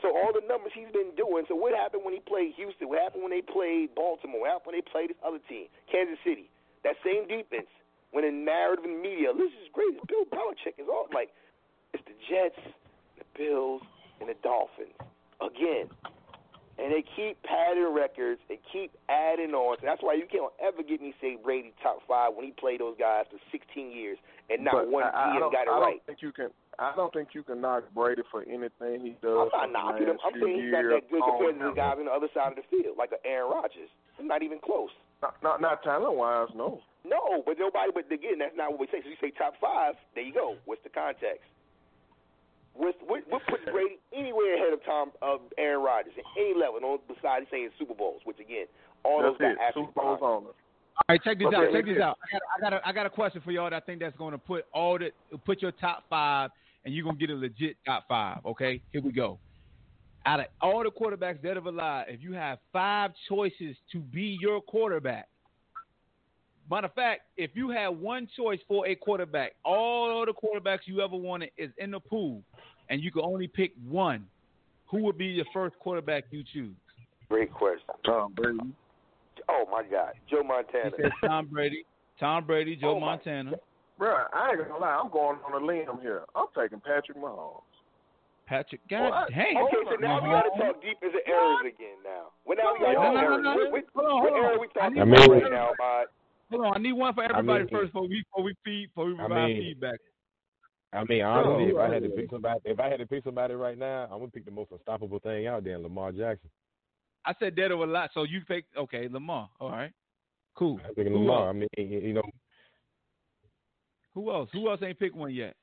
So all the numbers he's been doing. So what happened when he played Houston? What happened when they played Baltimore? What happened when they played this other team, Kansas City? That same defense. When in narrative and media, this is great. It's Bill Belichick is all like it's the Jets, the Bills, and the Dolphins again. And they keep padding records and keep adding on. So that's why you can't ever get me say Brady top five when he played those guys for 16 years and not But one I, GM don't, got it I don't right. think you can. I don't think you can knock Brady for anything he does. I'm not knocking him. I'm saying he's not that good oh, compared to the guys on the other side of the field, like a Aaron Rodgers. Not even close. Not not, not talent wise, no. No, but nobody. But again, that's not what we say. So you say top five. There you go. What's the context? What what, what puts Brady anywhere ahead of Tom of Aaron Rodgers at any level? No, besides saying Super Bowls, which again, all That's those guys it. actually Super Bowl's on it. All right, check this Okay, out. Check this out. I got, I got, a, I got a question for y'all that I think that's going to put all the put your top five, and you're gonna get a legit top five. Okay, here we go. Out of all the quarterbacks dead or alive, if you have five choices to be your quarterback, matter of fact, if you had one choice for a quarterback, all the quarterbacks you ever wanted is in the pool, and you can only pick one, who would be your first quarterback you choose? Great question. Tom Brady. Oh my God, Joe He Montana. said Tom Brady, Tom Brady, Joe Oh, my- Montana. Bruh, I ain't gonna lie, I'm going on a limb here. I'm taking Patrick Mahomes. Patrick, oh, God What? dang. Okay, so now we got to talk deep into errors again. Now, well, now we got to No, talk no, no, errors. no, What, no. what, Hold on, hold error on. we talking I about need- right now, Bod? Hold on, I need one for everybody mean- first before we before we feed before we I provide mean- feedback. I mean, honestly, if I had to pick somebody, if I had to pick somebody right now, I'm gonna pick the most unstoppable thing out there, Lamar Jackson. I said dead or alive, so you pick okay, Lamar. All right, cool. I'm picking Lamar. else? I mean, you know, Who else? Who else ain't picked one yet?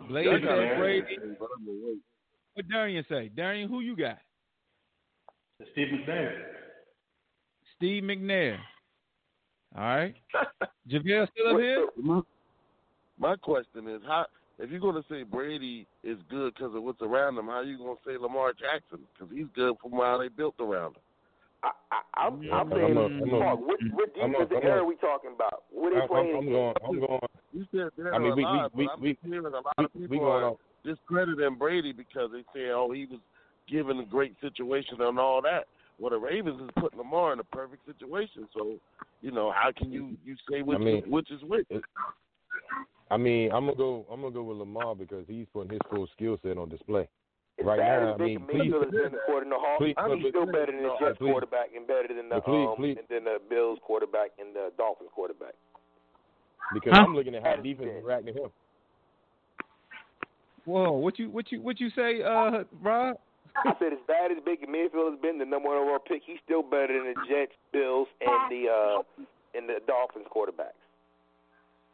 Oh, Blaze Y'all said Brady. What Darian say? Darian, who you got? Steve McNair. Steve McNair. All right. JaVale still up here? My, my question is, how if you're going to say Brady is good because of what's around him, how are you going to say Lamar Jackson? Because he's good from how they built around him. I, I, I'm, Yeah, I'm I'm saying, a- I'm a- Mark, what, mm-hmm. what I'm a- defensive I'm a- era we talking about? What they I'm, playing? I'm going. I'm going. You said they're I mean, we- we- we- I'm we- hearing a lot we- of we people going are off- discrediting Brady because they say, oh, he was given a great situation and all that. Well, the Ravens is putting Lamar in a perfect situation. So, you know, how can you you say which I mean, which is which? I mean, I'm gonna go. I'm gonna go with Lamar because he's putting his full skill set on display. As right bad now, as I mean, Baker please, Mayfield has been according to Hawk, please, I mean, he's still better than the Jets please, quarterback and better than the But please, um please. than the Bills quarterback and the Dolphins quarterback. because Huh? I'm looking at how defense is reacting to him. Whoa, what you what you what you say, uh, Rob? I said as bad as Baker Mayfield has been, the number one overall pick, he's still better than the Jets, Bills, and the uh and the Dolphins quarterbacks,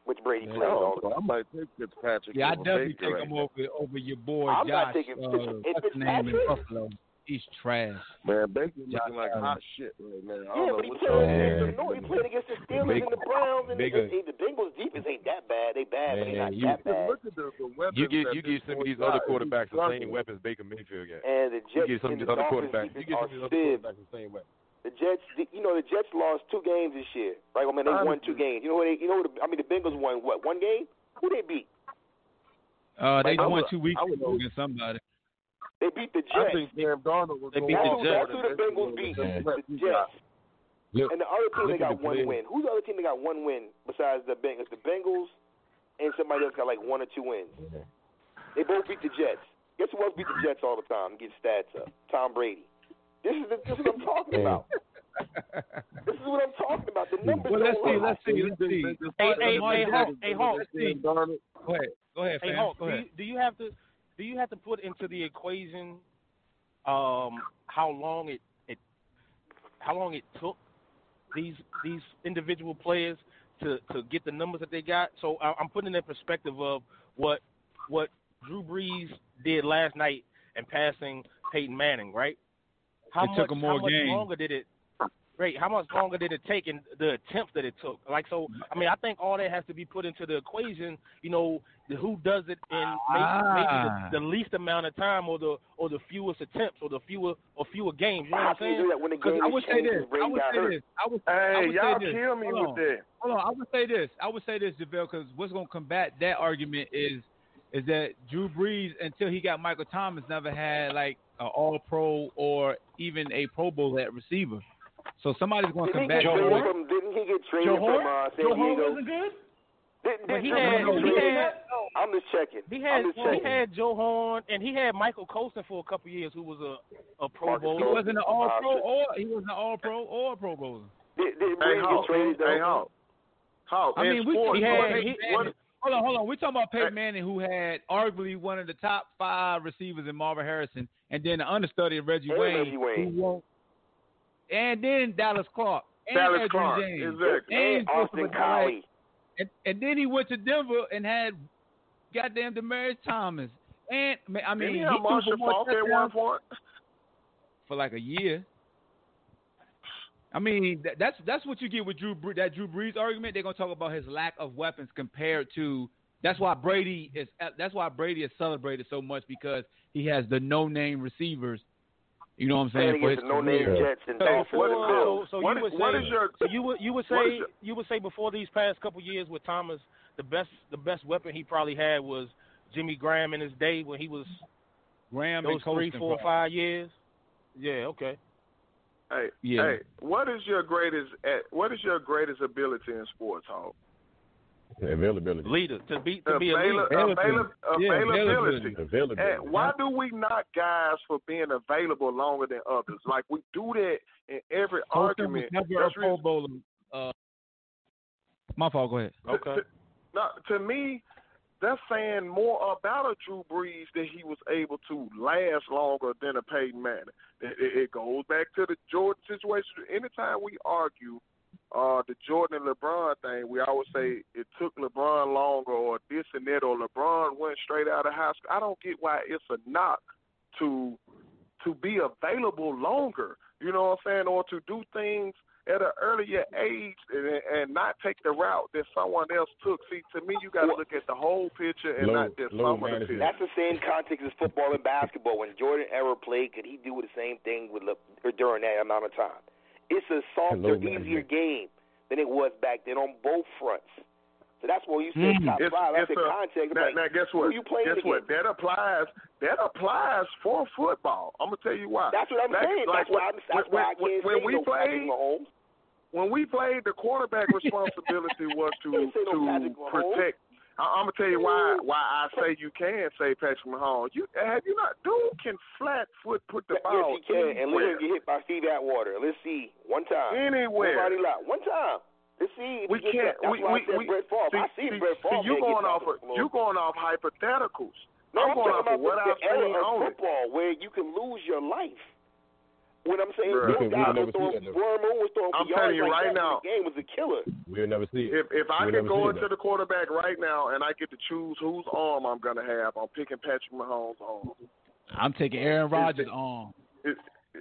which Brady plays all the Oh, I might take Fitzpatrick. Yeah, I definitely Baker take right him now. over over your boy I'm not Josh. taking uh, Fitz- if what's name in Fitzpatrick- Buffalo? He's trash. Man, Baker's Josh looking like hot shit right now. I Yeah, don't know but he what played y'all against the North. He played against the Steelers Big- and the Browns, and bigger- the, the Bengals defense ain't that bad. They bad, but they Man, not you- that bad. Look at the, the weapons You give you this give some of these other quarterbacks He's the same struggling. weapons Baker Mayfield got. And the You Jets give some of these other quarterbacks. You defense give some of these other quarterbacks the same weapons. The Jets, the, you know, the Jets lost two games this year, right? I mean, they won two games. You know what? They, you know what? I mean, the Bengals won what? One game? Who they beat? Uh, they I won would- two weeks ago against somebody. They beat the I Jets. think Sam Darnold was They beat the that's, who, Jets. that's who the Bengals beat. Yeah. The Jets. Look, And the other team they got the one win. Who's the other team that got one win besides the Bengals? The Bengals and somebody else got like one or two wins. They both beat the Jets. Guess who else beat the Jets all the time? Get stats up. Tom Brady. This is the, this is what I'm talking about. This is what I'm talking about. The numbers Well, let's don't see, let's see, let's see. Hey, hey, Lamar hey, Jackson, Hawk, hey, Hawk. Go ahead, go ahead, Hey, fam. Hawk, Go do ahead. you, do you have to do you have to put into the equation um how long it it how long it took these these individual players to to get the numbers that they got? So I, I'm putting in perspective of what what Drew Brees did last night and passing Peyton Manning, right? How It much took 'em more how much games. longer did it Right. How much longer did it take and the attempt that it took? Like, so, I mean, I think all that has to be put into the equation. You know, the, who does it in maybe, Ah. maybe the, the least amount of time or the or the fewest attempts, or the fewer or fewer games. You know what I'm can you do saying? that when the 'Cause game I is would say changing? this. I Brady would got say hurt. this. I would, I Hey, would y'all say this. kill me Hold with on. that. Hold on, I would say this. I would say this, JaVale, because what's going to combat that argument is is that Drew Brees, until he got Michael Thomas, never had like an An all Pro or even a Pro Bowl at receiver. So somebody's going to Didn't he combat get that. traded argument. from? Didn't he get traded Joe from Horn? uh, San Joe Horn Diego? wasn't good. Didn't, But didn't he had he had? I'm just checking. he I'm had just he checking. had Joe Horn and he had Michael Colston for a couple years, who was a a Pro Marcus Bowler. He wasn't an All Pro or he wasn't an All Pro or a Pro Bowler. Did, did Hey, Brady get Hawk. traded though? Hey, Hawk. Hawk. I in mean, we sports, he had he, what, hold on, hold on. We're talking about Peyton Manning, who had arguably one of the top five receivers in Marvin Harrison, and then the understudy of Reggie And Wayne, Reggie Wayne. won- and then Dallas Clark, and Dallas Edgerrin Clark, James, exactly. and, And Austin Collie. And, and then he went to Denver and had goddamn Demaryius Thomas, and I mean, Didn't he he Marshall Faulk at one point? for like a year. I mean, that, that's that's what you get with Drew that Drew Brees argument. They're gonna talk about his lack of weapons compared to. That's why Brady is. That's why Brady is celebrated so much because he has the no-name receivers. You know what I'm saying? For his no-name. Jets and So- Dolphins. What is and this? Bills. So, so What you would what say is your- so you would you would say your- you would say before these past couple years with Thomas, the best the best weapon he probably had was Jimmy Graham in his day when he was Graham those and three, four, probably. five years. Yeah, okay. Hey, Yeah. hey, what is your greatest? What is your greatest ability in sports, Hawk? Availability. Leader to be to be a leader. avail- Yeah, availability. Availability. And why do we knock guys for being available longer than others? Like we do that in every Colston was argument. never a Pro Bowler. Uh, my fault. Go ahead. Okay. No, to me, that's saying more about a Drew Brees that he was able to last longer than a Peyton Manning. It, it, it goes back to the Jordan situation. Anytime we argue uh, the Jordan and LeBron thing, we always say it took LeBron longer or this and that, or LeBron went straight out of high school. I don't get why it's a knock to to be available longer. You know what I'm saying, or to do things at an earlier age and, and not take the route that someone else took. See, to me, you got to look at the whole picture and Low- not just low some of the management. picture. That's the same context as football and basketball. When Jordan ever played, could he do the same thing with Le- or during that amount of time? It's a softer, Low easier game than it was back then on both fronts. So that's why you said Mm. top It's- five. That's it's the a- context. Now, like, now guess who what? you playing Guess what? That applies. That applies for football. I'm gonna tell you why. That's what I'm Back- saying. like That's why. I'm, when- that's why I when- can't when say we no played- Mahomes. when we played, the quarterback responsibility was to no to protect. I, I'm gonna tell you why mm. why I say you can say Patrick Mahomes. You have you not? Dude can flat foot put the ball. yes, ball he can. And let anywhere. him get hit by Steve Atwater. Let's see. One time. Anywhere. Nobody lied. One time. Let's see. If We he gets can't. that. That's We why we I said we. Brett Favre. See, I see, see, Brett Favre. see, you man, going off of you Mahomes. going off hypotheticals. No, I'm I'm going talking off about of what I've seen of on it. football where you can lose your life. When I'm saying Bruh. those We'll guys never throwing, that. Warren Moon was throwing for I'm telling you like right that now. the game was a killer. We'll never see it. If if I We'll could go into that. the quarterback right now and I get to choose whose arm I'm gonna have, I'm picking Patrick Mahomes' arm. I'm taking Aaron Rodgers on. It,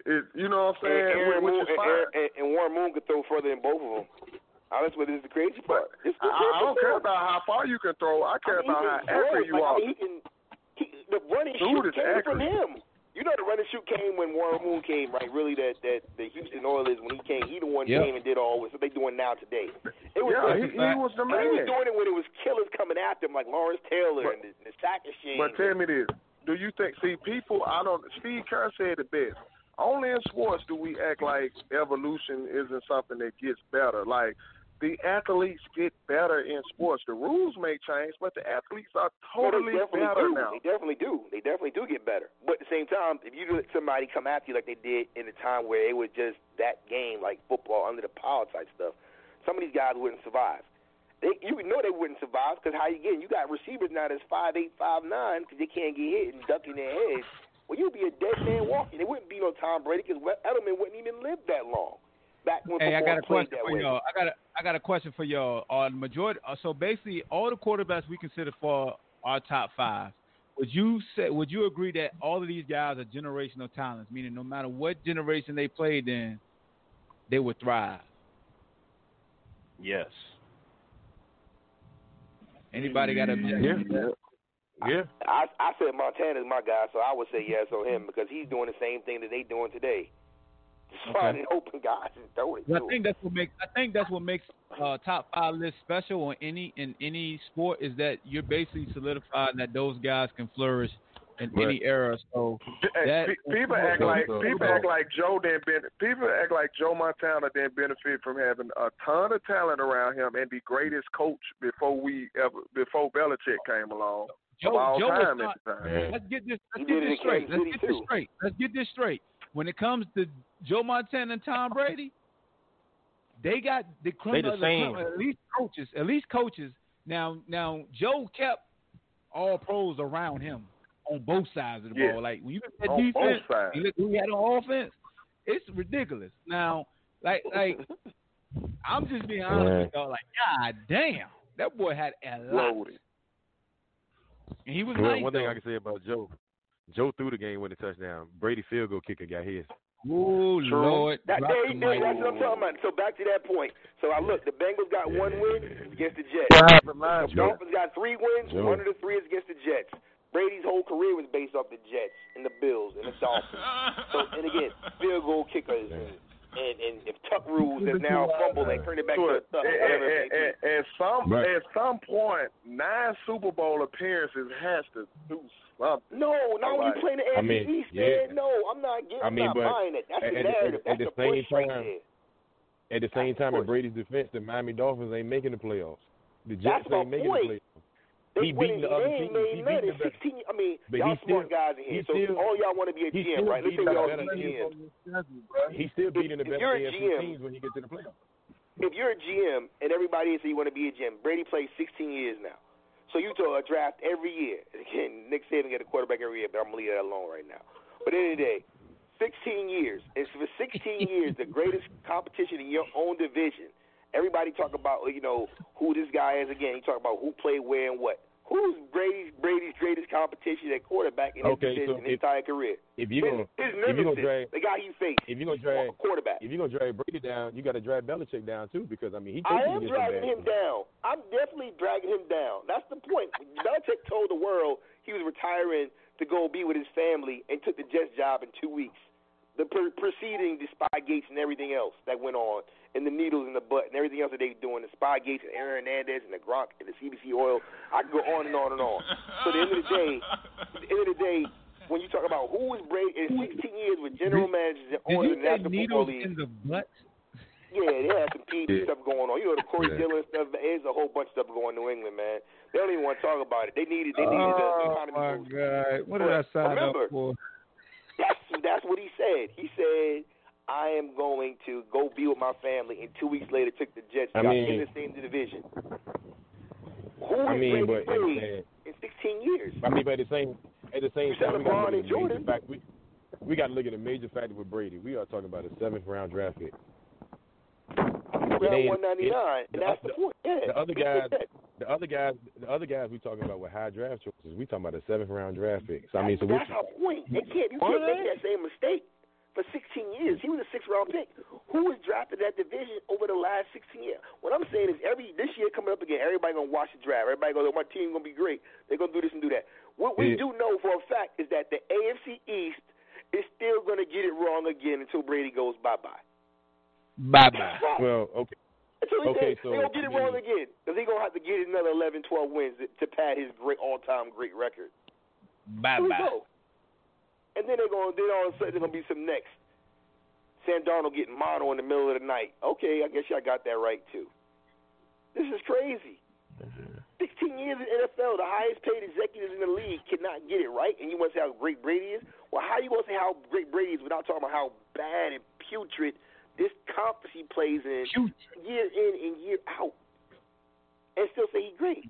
it, you know what I'm And, saying? Aaron Moon, and, fine. Aaron, and, and Warren Moon could throw further than both of them. That's what is the crazy part. It's I, I don't care about how far you can throw. I care I mean, about how accurate you like, are. I mean, he can. He, the run and Dude shoot is came from him. You know, the run and shoot came when Warren Moon came, right? Really, that that the Houston Oilers when he came, he the one Yep. came and did all this. What they doing now today? It was yeah, he, he was the and he was doing it when it was killers coming after him, like Lawrence Taylor But- and the, the sack machine. But tell me this: Do you think? See, people. I don't. Steve Kerr said it best. Only in sports do we act like evolution isn't something that gets better. Like the athletes get better in sports. The rules may change, but the athletes are totally definitely better do. now. They definitely do. They definitely do get better. But at the same time, if you let somebody come after you like they did in the time where it was just that game, like football under the power type stuff, some of these guys wouldn't survive. They, you know they wouldn't survive because how you getting? You got receivers now that's five eight, five nine because they can't get hit and ducking their heads. Well, you'd be a dead man walking. It wouldn't be no Tom Brady because Edelman wouldn't even live that long. Back when Hey, I got a question for way. y'all. I got a I got a question for y'all. On majority, uh, so basically, all the quarterbacks we consider for our top five. Would you say? Would you agree that all of these guys are generational talents? Meaning, no matter what generation they played in, they would thrive. Yes. Anybody got a Yeah. Yeah. I I said Montana's my guy, so I would say yes on him because he's doing the same thing that they doing today. Just Okay. finding open guys and throw it. Well, to I think that's what makes I think that's what makes uh, top five list special on any in any sport is that you're basically solidifying that those guys can flourish in Right. any era. So that people act like so- people so- act like Joe didn't ben- people act like Joe Montana didn't benefit from having a ton of talent around him and the greatest coach before we ever before Belichick came along Joe, of all Joe was time not, time. Let's get this let's get this straight. Let's get this straight. Let's get this straight. When it comes to Joe Montana and Tom Brady, they got the criminal, the same. criminal- at least coaches, at least coaches Now, now Joe kept all pros around him on both sides of the Yeah. ball. Like when you look at defense, you look who had on offense. It's ridiculous. Now, like, like I'm just being honest with y'all. Like, god damn, that boy had a lot, Loaded. and he was Well, nice. one thing though. I can say about Joe, Joe threw the game with a touchdown. Brady field goal kicker got his. Oh Lord, That, drop there, the there, that's what I'm talking about. So back to that point. So I look, the Bengals got one win against the Jets. What happened The last week? Dolphins got three wins. Joe. One of the three is against the Jets. Brady's whole career was based off the Jets and the Bills and the Dolphins. so and again, field goal kickers and, and, and if Tuck rules is now a fumble and turn it back to a Tuck. At, Whatever at, it may be. at, at some Right. at some point, nine Super Bowl appearances has to do something. No, not when you play in the I AFC mean, East, yeah. man. No, I'm not getting. I mean, not but buying it. That's at- the at- narrative. at That's the the same right time, there. At the same That's time, the in. Brady's defense, the Miami Dolphins ain't making the playoffs. The Jets ain't making point. the playoffs. They He beating the other teams. He beating the best. 16. I mean, But y'all still- smart guys in here. he So still- all y'all want to be a GM, right? Let's say beating we all the be GMs. He's still beating the If best you're a AFC teams when he gets to the playoffs. If you're a GM and everybody says you want to be a GM, Brady plays 16 years now. So a draft every year. Again, Nick Saban get a quarterback every year, but I'm gonna leave that alone right now. But at the end of the day, 16 years. It's for 16 years, the greatest competition in your own division. Everybody talk about you know who this guy is. Again, you talk about who played where and what. Who's Brady's Brady's greatest competition at quarterback in his Okay, division so his if- entire career? If you're gonna his if you're gonna drag the guy he faced, if you're gonna drag a quarterback. if you're gonna drag Brady down, you got to drag Belichick down too because I mean he I am dragging him down. I'm definitely dragging him down. That's the point. Belichick told the world he was retiring to go be with his family and took the Jets job in two weeks. The pre- preceding the spy gates and everything else that went on, and the needles in the butt and everything else that they doing, the spy gates and Aaron Hernandez and the Gronk and the CBD oil. I could go on and on and on. So at the end of the day, at the end of the day, when you talk about who is Brady in 16 years with general managers and Did owners you in the say National Football needles League. in the butt? Yeah, they had some PD stuff going on. You know, the Corey Yeah. Dillon stuff. There's a whole bunch of stuff going on in New England, man. They don't even want to talk about it. They needed. They needed the Oh economy my boost. God! What did I sign remember, up for? That's that's what he said. He said, "I am going to go be with my family." And two weeks later, took the Jets I mean- in the same division. Who I mean, but at the played same- in 16 years? I mean, but at the same at the same time, we got to look at the fact. We, we got to look at a major factor with Brady. We are talking about a seventh round draft pick. Round ain't- 199, and that's the point. Yeah, The other guys, the other guys, the other guys we talking about with high draft choices. We talking about a seventh round draft pick. So I mean, so that's our point. They can't. You can't make that same mistake. For 16 years, he was a six-round pick. Who was drafted that division over the last 16 years? What I'm saying is, every this year coming up again, everybody gonna watch the draft. Everybody goes, oh, "My team gonna be great. They're gonna do this and do that." What we Yeah. do know for a fact is that the AFC East is still gonna get it wrong again until Brady goes bye-bye. Bye bye. Well, okay. Until Okay, says so, they're gonna get it wrong again, because he's gonna have to get another 11, 12 wins to, pad his great all-time great record. Bye bye. And then they're going. Then all of a sudden there's gonna be some next. Sam Darnold getting mono in the middle of the night. Okay, I guess y'all got that right too. This is crazy. 16 years in NFL, the highest paid executives in the league cannot get it right, and you want to say how great Brady is? Well, how you going to say how great Brady is without talking about how bad and putrid this conference he plays in year in and year out, and still say he's great?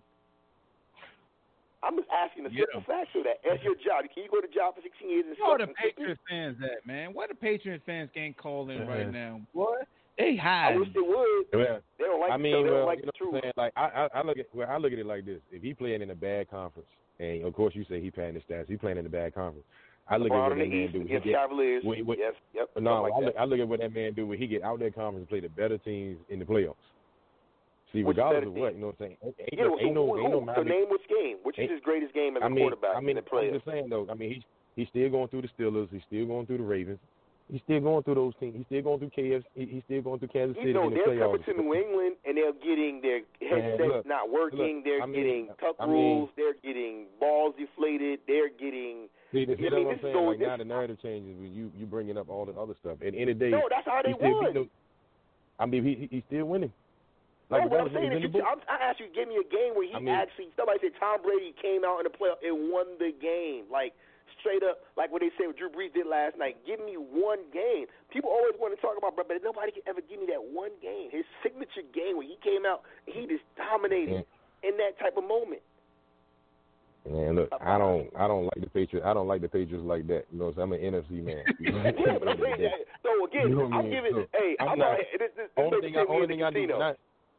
I'm just asking a Yeah. simple fact of that. That's your job. Can you go to job for 16 years and Where suck the and Patriots fans at, man? Why the Patriots fans can't call in right Mhm. now? What? They I hide. wish they would. Well, They don't like I the mean. They well, don't like you the truth. what I'm saying? Like I, I, I look at well, I look at it like this: if he playing in a bad conference, and of course you say he playing the stats, he playing in a bad conference. I look LeBron at what that man do. when he get- Cavaliers. when- when- yes, yep. No, like I, look, I look at what that man do when he get out that conference and play the better teams in the playoffs. See, Which regardless of what, you know what I'm saying? Ain't, yeah, no- ain't who, no, who, ain't no who? So name which game? Which is his greatest game as a I mean, quarterback I mean, in the playoffs? I'm just saying though. I mean, he's he's still going through the Steelers. He's still going through the Ravens. He's still going through those teams. He's still going through KFC. He's still going through Kansas City You know, in the they're coming to New England and they're getting their headsets look, not working. look, they're I mean, getting tuck I mean- rules. they're getting balls deflated. They're getting. See, this, see, mean, what I'm saying. Like now, the narrative changes when you you bringing up all the other stuff. At the end of the day, No, that's how they he still won. beat those- I mean, he he- he's still winning. No, Like but I'm regardless of saying who's if in the you. I'm, I asked you, give me a game where he I mean- actually somebody said Tom Brady came out in the playoff and won the game, like straight up, like what they said what Drew Brees did last night. Give me one game. People always want to talk about, but nobody can ever give me that one game. His signature game where he came out and he just dominated. in that type of moment. Man, look, I uh-huh. don't, I don't like the Patriots. I don't like the Patriots like that. You know, so I'm an NFC man. yeah, but I'm saying that. So again, You know I I'm mean? giving. So, hey, I'm I'm, not- not. This, this, this only thing, I, me only thing I do not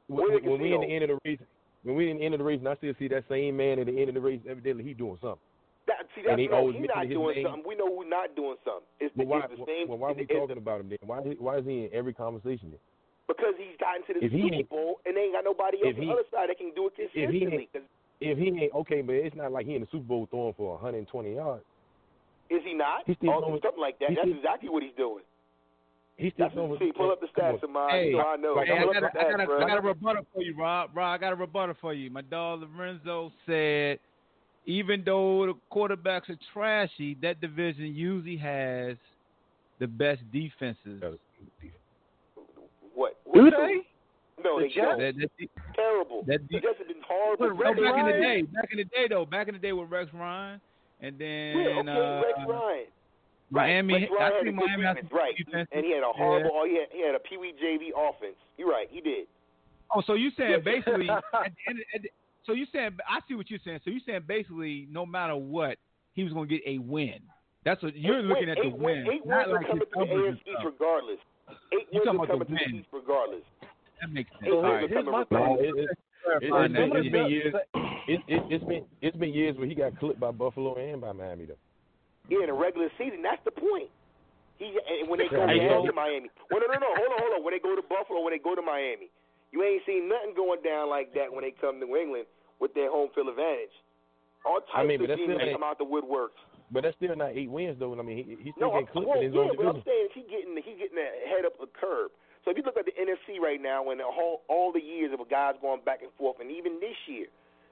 We're when, when we in the end of the race, when we in the end of the race, I still see that same man at the end of the race, evidently he doing something. That, see, And that's he no, always he's not doing name. something. We know who's not doing something. It's, But why, it's the same. well, why are we talking about him then? Why, why is he in every conversation then? because he's gotten to the Super Bowl and they ain't got nobody else on the other side that can do it If he consistently. if he ain't okay, but it's not like he in the Super Bowl throwing for 120 yards. Is he not? He's still or throwing- something like that. That's still- exactly what he's doing. He's still That's throwing. see, pull up the stats of mine. Hey, you know I know. hey, I got, a, the I, got stats, a, bro. I got a rebuttal for you, Rob. Rob, I got a rebuttal for you. My dog Lorenzo said, even though the quarterbacks are trashy, that division usually has the best defenses. What? Do what they? No, The they Jets? don't. That, that, Terrible. that the Jets have been horrible. no, back in the day, back in the day though, back in the day with Rex Ryan, and then yeah, okay, uh, Rex Ryan. Miami. Rex Ryan I had think Miami has some right? defense. And he had a horrible. Oh, he had, he had a Pee Wee JV offense. You're right. He did. Oh, so you saying basically? at the end, at the, so you saying? I see what you're saying. So you saying basically, no matter what, he was going to get a win. That's what you're eight looking win, at the eight win, Win, eight not wins are like coming to the numbers and AFC East regardless. Eight You wins talking are about coming to the win. East regardless. That makes sense. Eight All wins right. are coming my regardless. No, it, it, it's been years. It, it, it's been it's been years where he got clipped by Buffalo and by Miami though. Yeah, in the regular season, that's the point. He and when they come Hey, down to Miami. Well, no, no, no, hold on, hold on. When they go to Buffalo, when they go to Miami, you ain't seen nothing going down like that when they come to New England with their home field advantage. All types I mean, but of teams come out the woodworks. But that's still not eight wins though. I mean, he, he's still No, getting clipped well, in his yeah, own but I'm saying he getting he getting ahead up a curb. So if you look at the NFC right now, and the whole all the years of a guys going back and forth, and even this year,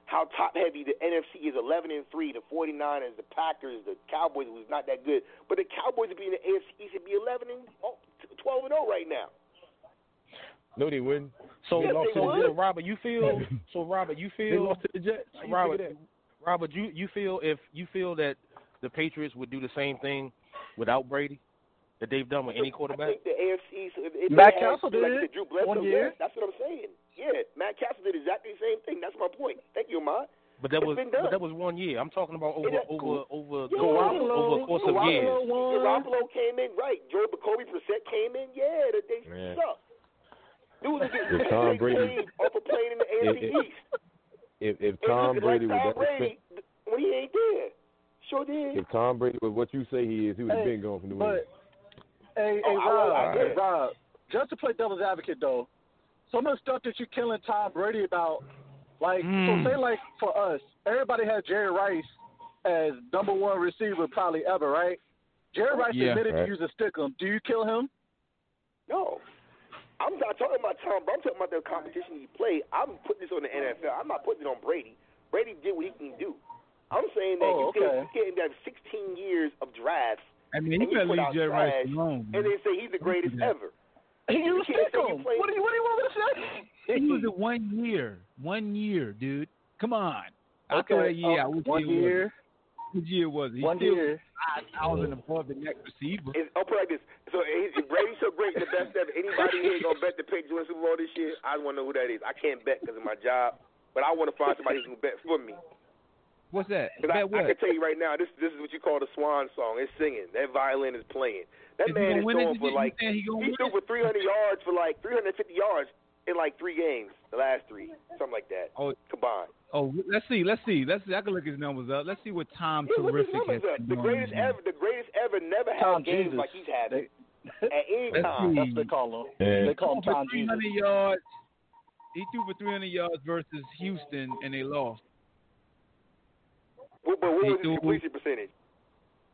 how top heavy the NFC is 11 and three, the 49ers, the Packers, the Cowboys, who's not that good, but the Cowboys would be in the AFC East, would be 11 and oh, 12 and 0 right now. No, they wouldn't. So, Yes, they so, would. so Robert, you feel? So Robert, you feel They feel? lost to the Jets. How you Robert, that? Robert, you you feel if you feel that the Patriots would do the same thing without Brady that they've done with any I quarterback? think the AFC East, if if Matt they had, Castle like did the Drew Bledsoe, one year. yes, that's what I'm saying. Yeah, Matt Cassel did exactly the same thing. That's my point. Thank you, Ahmad. But that It's was been done. but that was one year. I'm talking about over Yeah, that- over over Yeah. over over a course of years. won. Garoppolo came in right. Joe Jacoby Brissett came in. Yeah, that they Man. suck. Dudes are getting If Tom Brady- off of playing in the AFC If- if- East. If if Tom look, Brady like was that Brady when he ain't there, sure did. if Tom Brady was what you say he is, he would have Hey, been going from New England. But hey, hey, Oh, I- Rob, I- hey. Rob, just to play devil's advocate though, some of the stuff that you're killing Tom Brady about, like Mm. so say like for us, everybody has Jerry Rice as number one receiver probably ever, right? Jerry Rice Yeah. admitted Right. to using Stickum. Do you kill him? No. I'm not talking about Tom, but I'm talking about the competition he played. I'm putting this on the NFL. I'm not putting it on Brady. Brady did what he can do. I'm saying that Oh, you, okay. can't, you can't have 16 years of drafts I mean, and you better put leave Jerry Rice trash, alone. and then say he's the greatest that. ever. He was can't say play- What do you What do you want me to say? He was it one year. One year, dude. Come on. I Okay, thought that year. I uh, wish one year. year. Was it? Which year was it? He One still year. five thousand above the next receiver. It's, I'll put it like this. So if if Brady's so great, the best ever. Anybody here gonna bet the Patriots win Super Bowl this year? I want to know who that is. I can't bet because of my job, but I want to find somebody who can bet for me. What's that? Because I, what? I can tell you right now, this this is what you call the swan song. It's singing. That violin is playing. That Is he man is win throwing You for think- like he he threw for 300 yards for like 350 yards in like three games, the last three, something like that Oh, combined. oh, let's see, let's see, let's see. I can look his numbers up. Let's see what Tom Yeah, look his Terrific has numbers up. The doing. greatest ever, the greatest ever, never had Tom games Jesus. like he's had They, at any Let's time. see. that's what they call him. Yeah. They call him for Tom Jesus. 300 yards. He threw for 300 yards versus Houston, and they lost. But, but what He was his threw- completion percentage?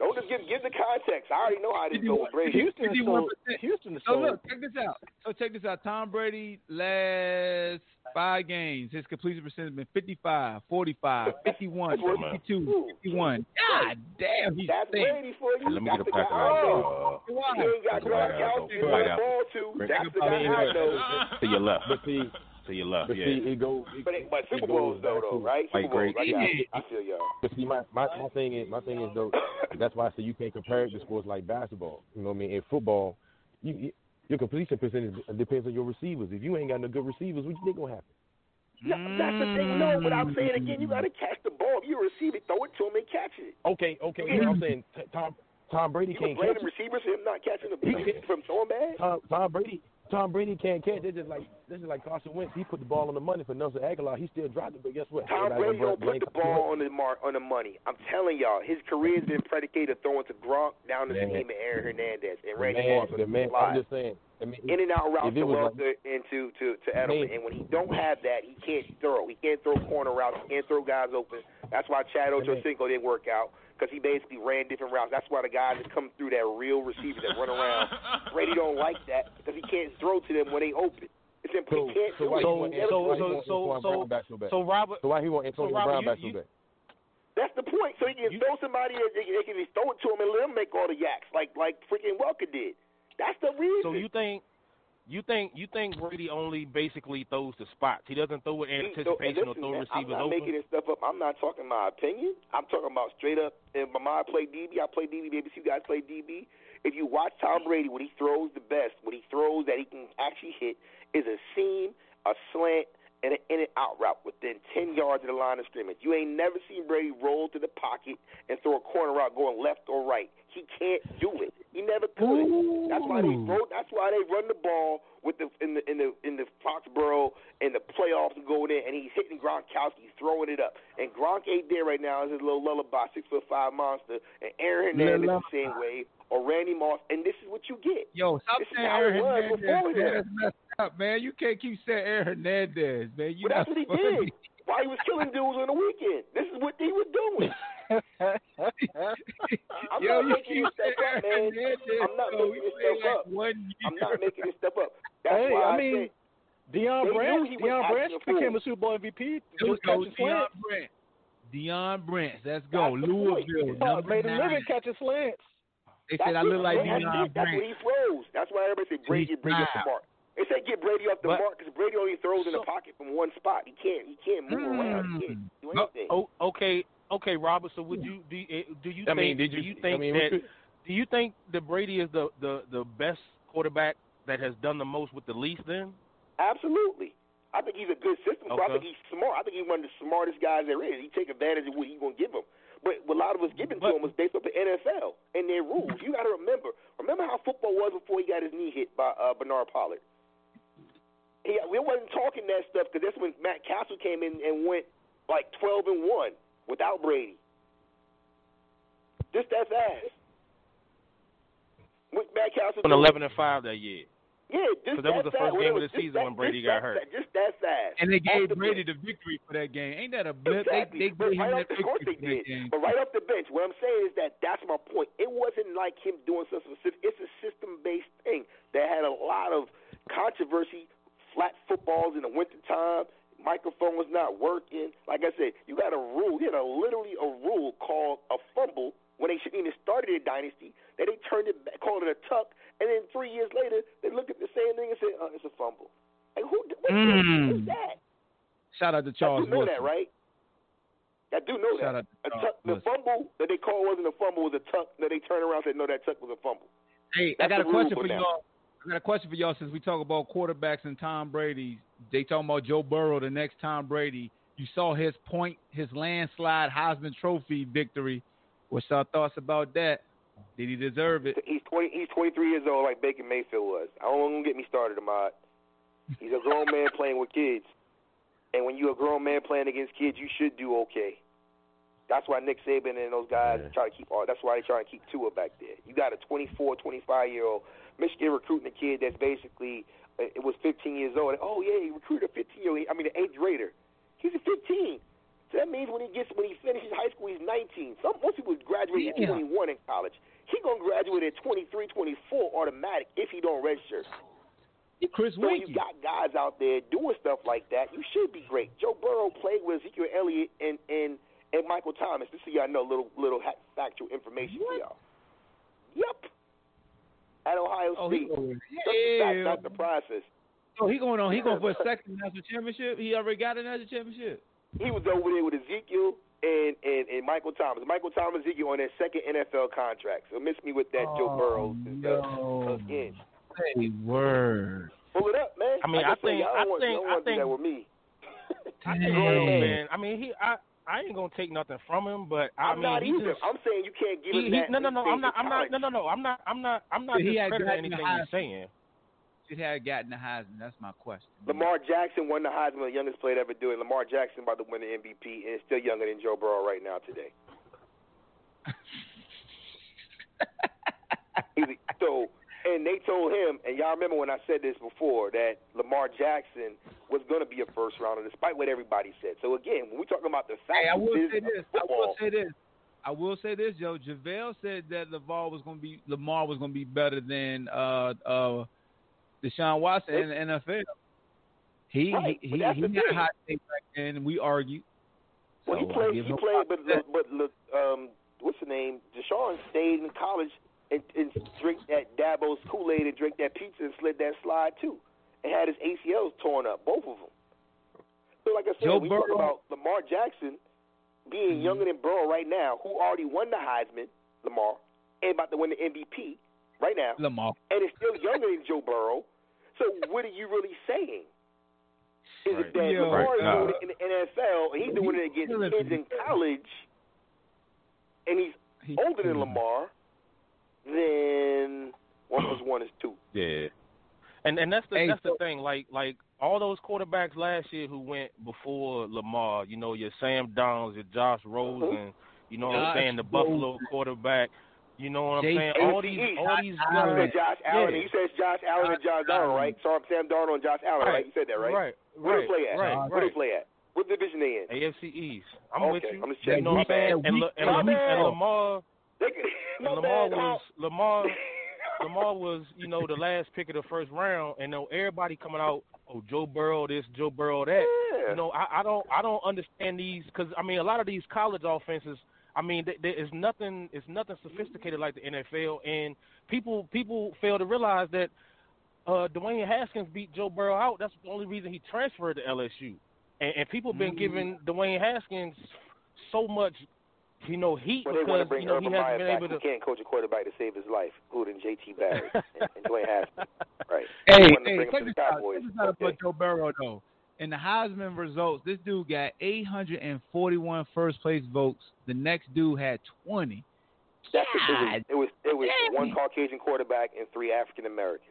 Don't just give give the context. I already know how this goes Brady. Houston is so. Houston is So so. look, check this out. So check this out. Tom Brady last five games, his completion percentage has been 55, 45, 51, 52, 51. God damn, he's That's stink. Brady for you. Let me get a the pack guy of I know. uh, ain't got That's what I Gronk gotta out go. to What the ball to. That's the guy I know. to your left. But see, To your left, but yeah. see, it goes. It, But, but it Super goes Bowls though, though, to- right? Like Super Bowls. I, Brady. got it. I feel y'all. But see, my, my my thing is my thing is though. that's why I say you can't compare it to sports like basketball. You know what I mean? In football, you, you your completion percentage depends on your receivers. If you ain't got no good receivers, what you think gonna happen? No, that's the thing. No, but I'm saying again, you got to catch the ball. If you receive it, throw it to him and catch it. Okay, okay. Yeah. I'm saying t- Tom Tom Brady You can't can blame catch receivers for him not catching the ball from throwing bad. Tom, Tom Brady Tom Brady can't catch. This is like this is like Carson Wentz. He put the ball on the money for Nelson Agholor. He still dropped it, but guess what? Tom Brady gonna don't put the ball on the mark on the money. I'm telling y'all, his career's been predicated throwing to Gronk, down the Man. seam, and Aaron Hernandez and The Randy man, Moss the the man. I'm just saying. I mean, in and out routes if it to was like- Welker and to, to, to Edelman. Man. And when he don't have that, he can't throw. He can't throw corner routes. He can't throw guys open. That's why Chad Ochocinco didn't work out because he basically ran different routes. That's why the guys that come through that real receiver that run around, Brady don't like that because he can't throw to them when they open. It's simply So, he can't so do why it. he He so, it. so, so, so, so- back so, so Robert- So why he want Antonio so Robert, Brown you- back so you- back? That's the point. So he can throw somebody that they, they can just throw it to him and let him make all the yaks like like freaking Welker did. That's the reason. So you think you think you think Brady only basically throws the spots? He doesn't throw it in anticipation or throw man, I'm not open. making this stuff up. I'm not talking my opinion. I'm talking about straight up. And my mom played DB. I played DB. Maybe you guys play DB. If you watch Tom Brady when he throws the best, when he throws that he can actually hit, is a seam, a slant, and an in and out route within 10 yards of the line of scrimmage. You ain't never seen Brady roll to the pocket and throw a corner route going left or right. He can't do it. He never could. That's why they throw. That's why they run the ball with the in the in the in the Foxborough in the playoffs and going in, and he's hitting Gronkowski, throwing it up. And Gronk ain't there right now. Is his little lullaby, six foot five monster, and Aaron Hernandez Little the same way, or Randy Moss, and this is what you get. Yo, stop This saying how Aaron was Hernandez. before Man. him. That's messed up, man. You can't keep saying Aaron Hernandez, man. You But that's what he funny. did. While he was killing dudes on the weekend, this is what he was doing. I'm Yo, not you making keep this stuff up, man. I'm not yo. making We this stuff like up. I'm not making this stuff up. That's hey, why I I mean, said Deion they knew Branch, Deion Branch acting a fool. became a Super Bowl MVP. Here we Just go, catching Deion slants. Brent. Deion Branch. Let's go. That's. Louisville, Oh, number made a nine. living catching slants. They That's said I look like that's, Deion it. that's what he throws. That's why everybody said Brady He's Brady off the mark. They said get Brady off the But- mark because Brady only throws in the pocket from one spot. He can't. He can't move around. He can't hmm. do oh, anything. Oh, okay, okay, Robert. So would you do? You, do you I think? mean, did do you? you think I mean, that? could- Do you think that Brady is the, the the best quarterback that has done the most with the least? Then Absolutely. I think he's a good system. So I think he's smart. I think he's one of the smartest guys there is. He take advantage of what he's gonna give him. But what a lot of us giving to him was based off the NFL and their rules. You got to remember. Remember how football was before he got his knee hit by uh, Bernard Pollard. He, we wasn't talking that stuff because that's when Matt Cassel came in and went like twelve and one without Brady. Just that fast. With Matt Cassel went eleven and five that year. Yeah, just Because that was the first Well, game of the season that- when Brady got that- hurt. Just that fast. And they gave the Brady bench. the victory for that game. Ain't that a blip? Exactly. They, they but gave right him off the course victory they for that did. game. But right off the bench, what I'm saying is that that's my point. It wasn't like him doing something specific. It's a system-based thing that had a lot of controversy. Flat footballs in the wintertime. Microphone was not working. Like I said, you got a rule. You had a literally a rule called a fumble when they shouldn't even started a dynasty. That they turned it back, called it a tuck, and then three years later they looked at the same thing and said, "Oh, it's a fumble." Like who? What Mm. who's that? Shout out to I Charles do know Wilson. that, right? I do know Shout that. A tuck, the fumble that they called wasn't a fumble, was a tuck. That they turned around and said, no, that tuck was a fumble. Hey, I got a question for for y'all. I got a question for y'all since we talk about quarterbacks and Tom Brady. They talking about Joe Burrow, the next Tom Brady. You saw his point, his landslide Heisman Trophy victory. What's your thoughts about that? Did he deserve it? He's twenty. He's twenty three years old, like Baker Mayfield was. I don't want to get me started, Ahmad. He's a grown man playing with kids, and when you're a grown man playing against kids, you should do okay. That's why Nick Saban and those guys try to keep. all That's why they try to keep Tua back there. You got a 24, 25 year old Michigan recruiting a kid that's basically uh, it was 15 years old. Oh yeah, he recruited a 15 year old. I mean, an eighth grader. He's a 15. So that means when he gets when he finishes high school, he's 19. Some most people graduate Yeah. at 21 in college. He gonna graduate at 23, 24 automatic if he don't register. Chris So you got guys out there doing stuff like that, you should be great. Joe Burrow played with Ezekiel Elliott and and and Michael Thomas. Just so y'all know, little little factual information for y'all. Yep. At Ohio Oh, State. going, Just the fact, yeah. not the process. Oh, he going on. He going for a second national championship. He already got a national championship. He was over there with Ezekiel and, and, and Michael Thomas. Michael Thomas, Ezekiel on their second NFL contract. So miss me with that Joe Oh, Burrow and stuff. no. Again. Hey, word. Pull it up, man. I mean, Like I said, think- y'all I don't want, think- y'all I want to do that think- with me. I think man. man. I mean, he. I. I ain't gonna take nothing from him, but I I'm mean, not he either. just- I'm saying you can't give he, us he, that. no, no, no. I'm not. I'm not. No, no, no. I'm not. I'm not. I'm not He had discrediting gotten the anything Heisman. you're saying. Should have gotten the Heisman. That's my question. Lamar Jackson won the Heisman, the youngest player to ever do it. Lamar Jackson about to win the MVP, and is still younger than Joe Burrow right now today. So, and they told him, and y'all remember when I said this before, that Lamar Jackson was going to be a first rounder, despite what everybody said. So again, when we talking about the fact Hey, I will say this. I will say this. I will say this, Joe. JaVale said that Lavar was going to be Lamar was going to be better than uh uh Deshaun Watson in the NFL. He Right, he he, he had a hot take back then, and we argued. Well, he So I played. He played, but props. but um, what's the name? Deshaun stayed in college and, and drink that Dabo's Kool Aid and drink that pizza and slid that slide too, and had his ACLs torn up, both of them. So, like I said, Joe we talk about Lamar Jackson being younger than Burrow right now, who already won the Heisman, Lamar, and about to win the MVP right now, Lamar. and is still younger than Joe Burrow. So, what are you really saying? Is it that Yo, Lamar is uh, doing it in the NFL and he's doing it against kids in college, and he's older than Lamar? Then one plus one is two. Yeah. And and that's the Hey, that's so- the thing. Like like all those quarterbacks last year who went before Lamar, you know, your Sam Donalds, your Josh uh-huh. Rosen, you know what I'm saying, the Buffalo Rosen. quarterback. You know what I'm Jay- saying? All these ACE. all these You Allen. said Josh Allen. Yeah. and You said Josh Allen and Josh Darnold, right? So I'm Sam Darnold and Josh Allen, right? You said that, right? Right. Where right, they play at? Right. Where right. they play at? What division they in? AFC East. I'm Okay, with you. I'm just checking. you know what I'm saying? bad. And, La- and, La- and Lamar They, Lamar was Lamar Lamar was, you know, the last pick of the first round, and know everybody coming out, oh Joe Burrow this, Joe Burrow that. Yeah. You know, I, I don't I don't understand these because I mean a lot of these college offenses. I mean, th- there is nothing it's nothing sophisticated like the NFL, and people people fail to realize that uh, Dwayne Haskins beat Joe Burrow out. That's the only reason he transferred to LSU, and, and people been Mm. giving Dwayne Haskins so much, you know, heat Well, they want to because bring you know he Urban hasn't Meyer been back, able who to. can't coach a quarterback to save his life, who than J.T. Barrett and, and Dwayne Haskins. Right. Hey, They wanted to hey, bring check to this the out. Cowboys. Check this out Okay. about Joe Burrow though. In the Heisman results, this dude got 841 first place votes. The next dude had 20. That's it. God It was it was, it was damn one. Caucasian quarterback and three African Americans.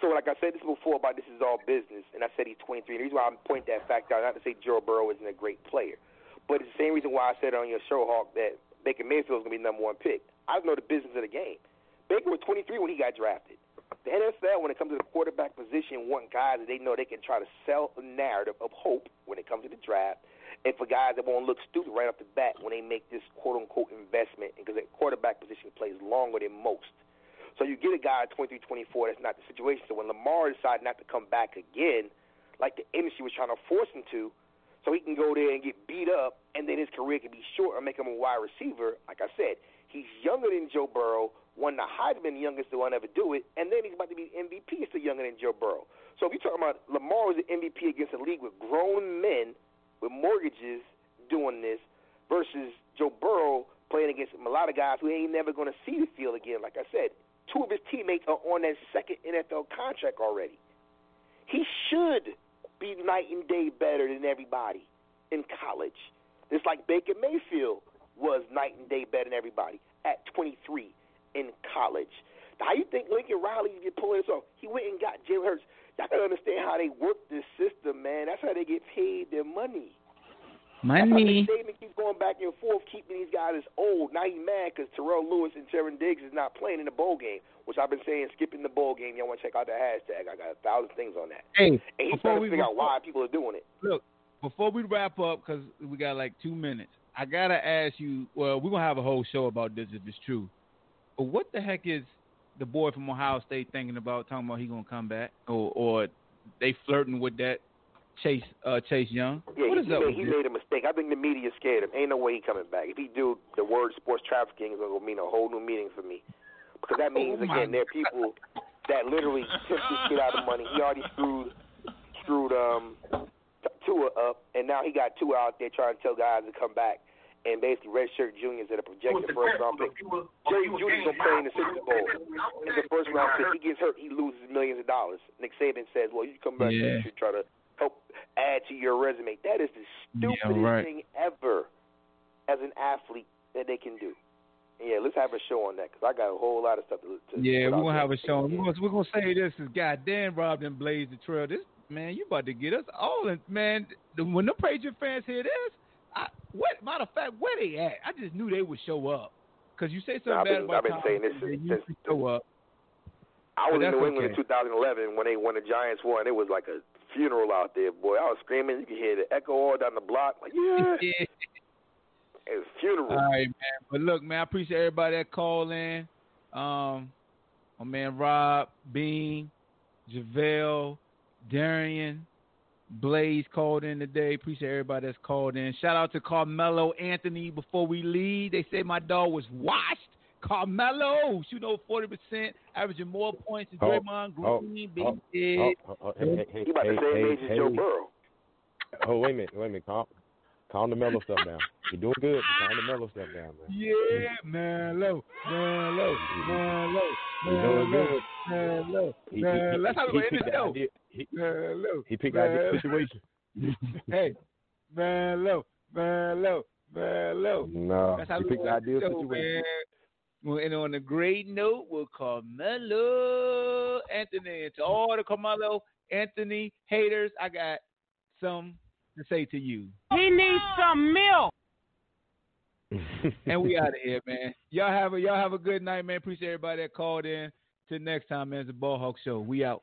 So like I said this before about this is all business, and I said he's 23. The reason why I point that fact out, not to say Joe Burrow isn't a great player, but it's the same reason why I said on your show, Hawk, that Baker Mayfield is going to be number one pick. I know the business of the game. Baker was 23 when he got drafted. The NFL, when it comes to the quarterback position, want guys that they know they can try to sell a narrative of hope when it comes to the draft, and for guys that won't look stupid right off the bat when they make this quote unquote investment, because the quarterback position plays longer than most. So you get a guy at 23, 24, that's not the situation. So when Lamar decided not to come back again, like the industry was trying to force him to, so he can go there and get beat up, and then his career can be short and make him a wide receiver. Like I said, he's younger than Joe Burrow, one of the Heisman, youngest to ever do it, and then he's about to be MVP, He's still younger than Joe Burrow. So if you're talking about Lamar was the MVP against a league with grown men with mortgages doing this versus Joe Burrow playing against a lot of guys who ain't never going to see the field again. Like I said, two of his teammates are on that second NFL contract already. He should be night and day better than everybody in college. It's like Baker Mayfield was night and day better than everybody at 23 in college. How you think Lincoln Riley get pulling this off? He went and got Jalen Hurts. Y'all gotta understand how they work this system, man. That's how they get paid their money. That's why Money. Nick Saban keeps going back and forth, keeping these guys old. Now he's mad because Terrell Lewis and Trevon Diggs is not playing in the bowl game, which I've been saying skipping the bowl game. Y'all want to check out the hashtag? I got a thousand things on that. Hey, And he's before trying to we figure out why people are doing it. Look, before we wrap up, because we got like two minutes, I gotta ask you. Well, we're gonna have a whole show about this if it's true. But what the heck is the boy from Ohio State thinking about? Talking about he gonna come back, or or they flirting with that Chase uh, Chase Young? Yeah, what he, is up he, with made, he made a mistake. I think the media scared him. Ain't no way he coming back. If he do, the word sports trafficking is gonna mean a whole new meaning for me. Because that means Oh, again, there are people that literally tip this kid out of money. He already screwed screwed um Tua up, and now he got Tua out there trying to tell guys to come back. And basically, redshirt juniors that are projected first round pick. Jerry Jeudy's gonna play in the Super Bowl. He's a first round pick. He gets hurt, he loses millions of dollars. Nick Saban says, "Well, you come back, Yeah. you should try to help add to your resume. That is the stupidest right. thing ever as an athlete that they can do. And yeah, let's have a show on that because I got a whole lot of stuff to. to Yeah, we're gonna have a show. We're gonna, we're gonna say this is goddamn Rob and Blaze the Trail. This man, you about to get us all in. Man, when the Patriot fans hear this, I, what matter of fact, where they at? I just knew they would show up because you say something Nah, I've bad been- about I've been Tom, saying this since- since- show up. I was in New England okay. in 2011 when they when the Giants won. It was like a funeral out there, boy. I was screaming. You could hear the echo all down the block. Like, yeah, it was funeral. All right, man. But look, man, I appreciate everybody that called in. Um, my man Rob, Bean, JaVale, Darian, Blaze called in today. Appreciate everybody that's called in. Shout out to Carmelo Anthony before we leave. They say my dog was washed. Carmelo shooting over forty percent, averaging more points than Oh, Draymond oh, Green, oh, Big oh, Ed. oh, oh, oh, hey, hey, hey, He about the hey, same hey, age as. Joe Burrow. Oh, wait a minute, wait a minute. Calm, calm the mellow stuff down. You're doing good. but Calm the mellow stuff down, man. Yeah, man, low, man, low, man, low, You're man, doing low, good. man, low, He, he. That's how we he end picked the the show. He, Man, low, he picked the ideal man. situation. hey, man, low, man, low. No, That's how he we picked the ideal show, situation. man. Well, and on a great note, we'll call Carmelo Anthony. And to all the Carmelo Anthony haters, I got some to say to you. He needs some milk. and we out of here, man. Y'all have a y'all have a good night, man. Appreciate everybody that called in. Till next time, man. It's the Ball Hawk Show. We out.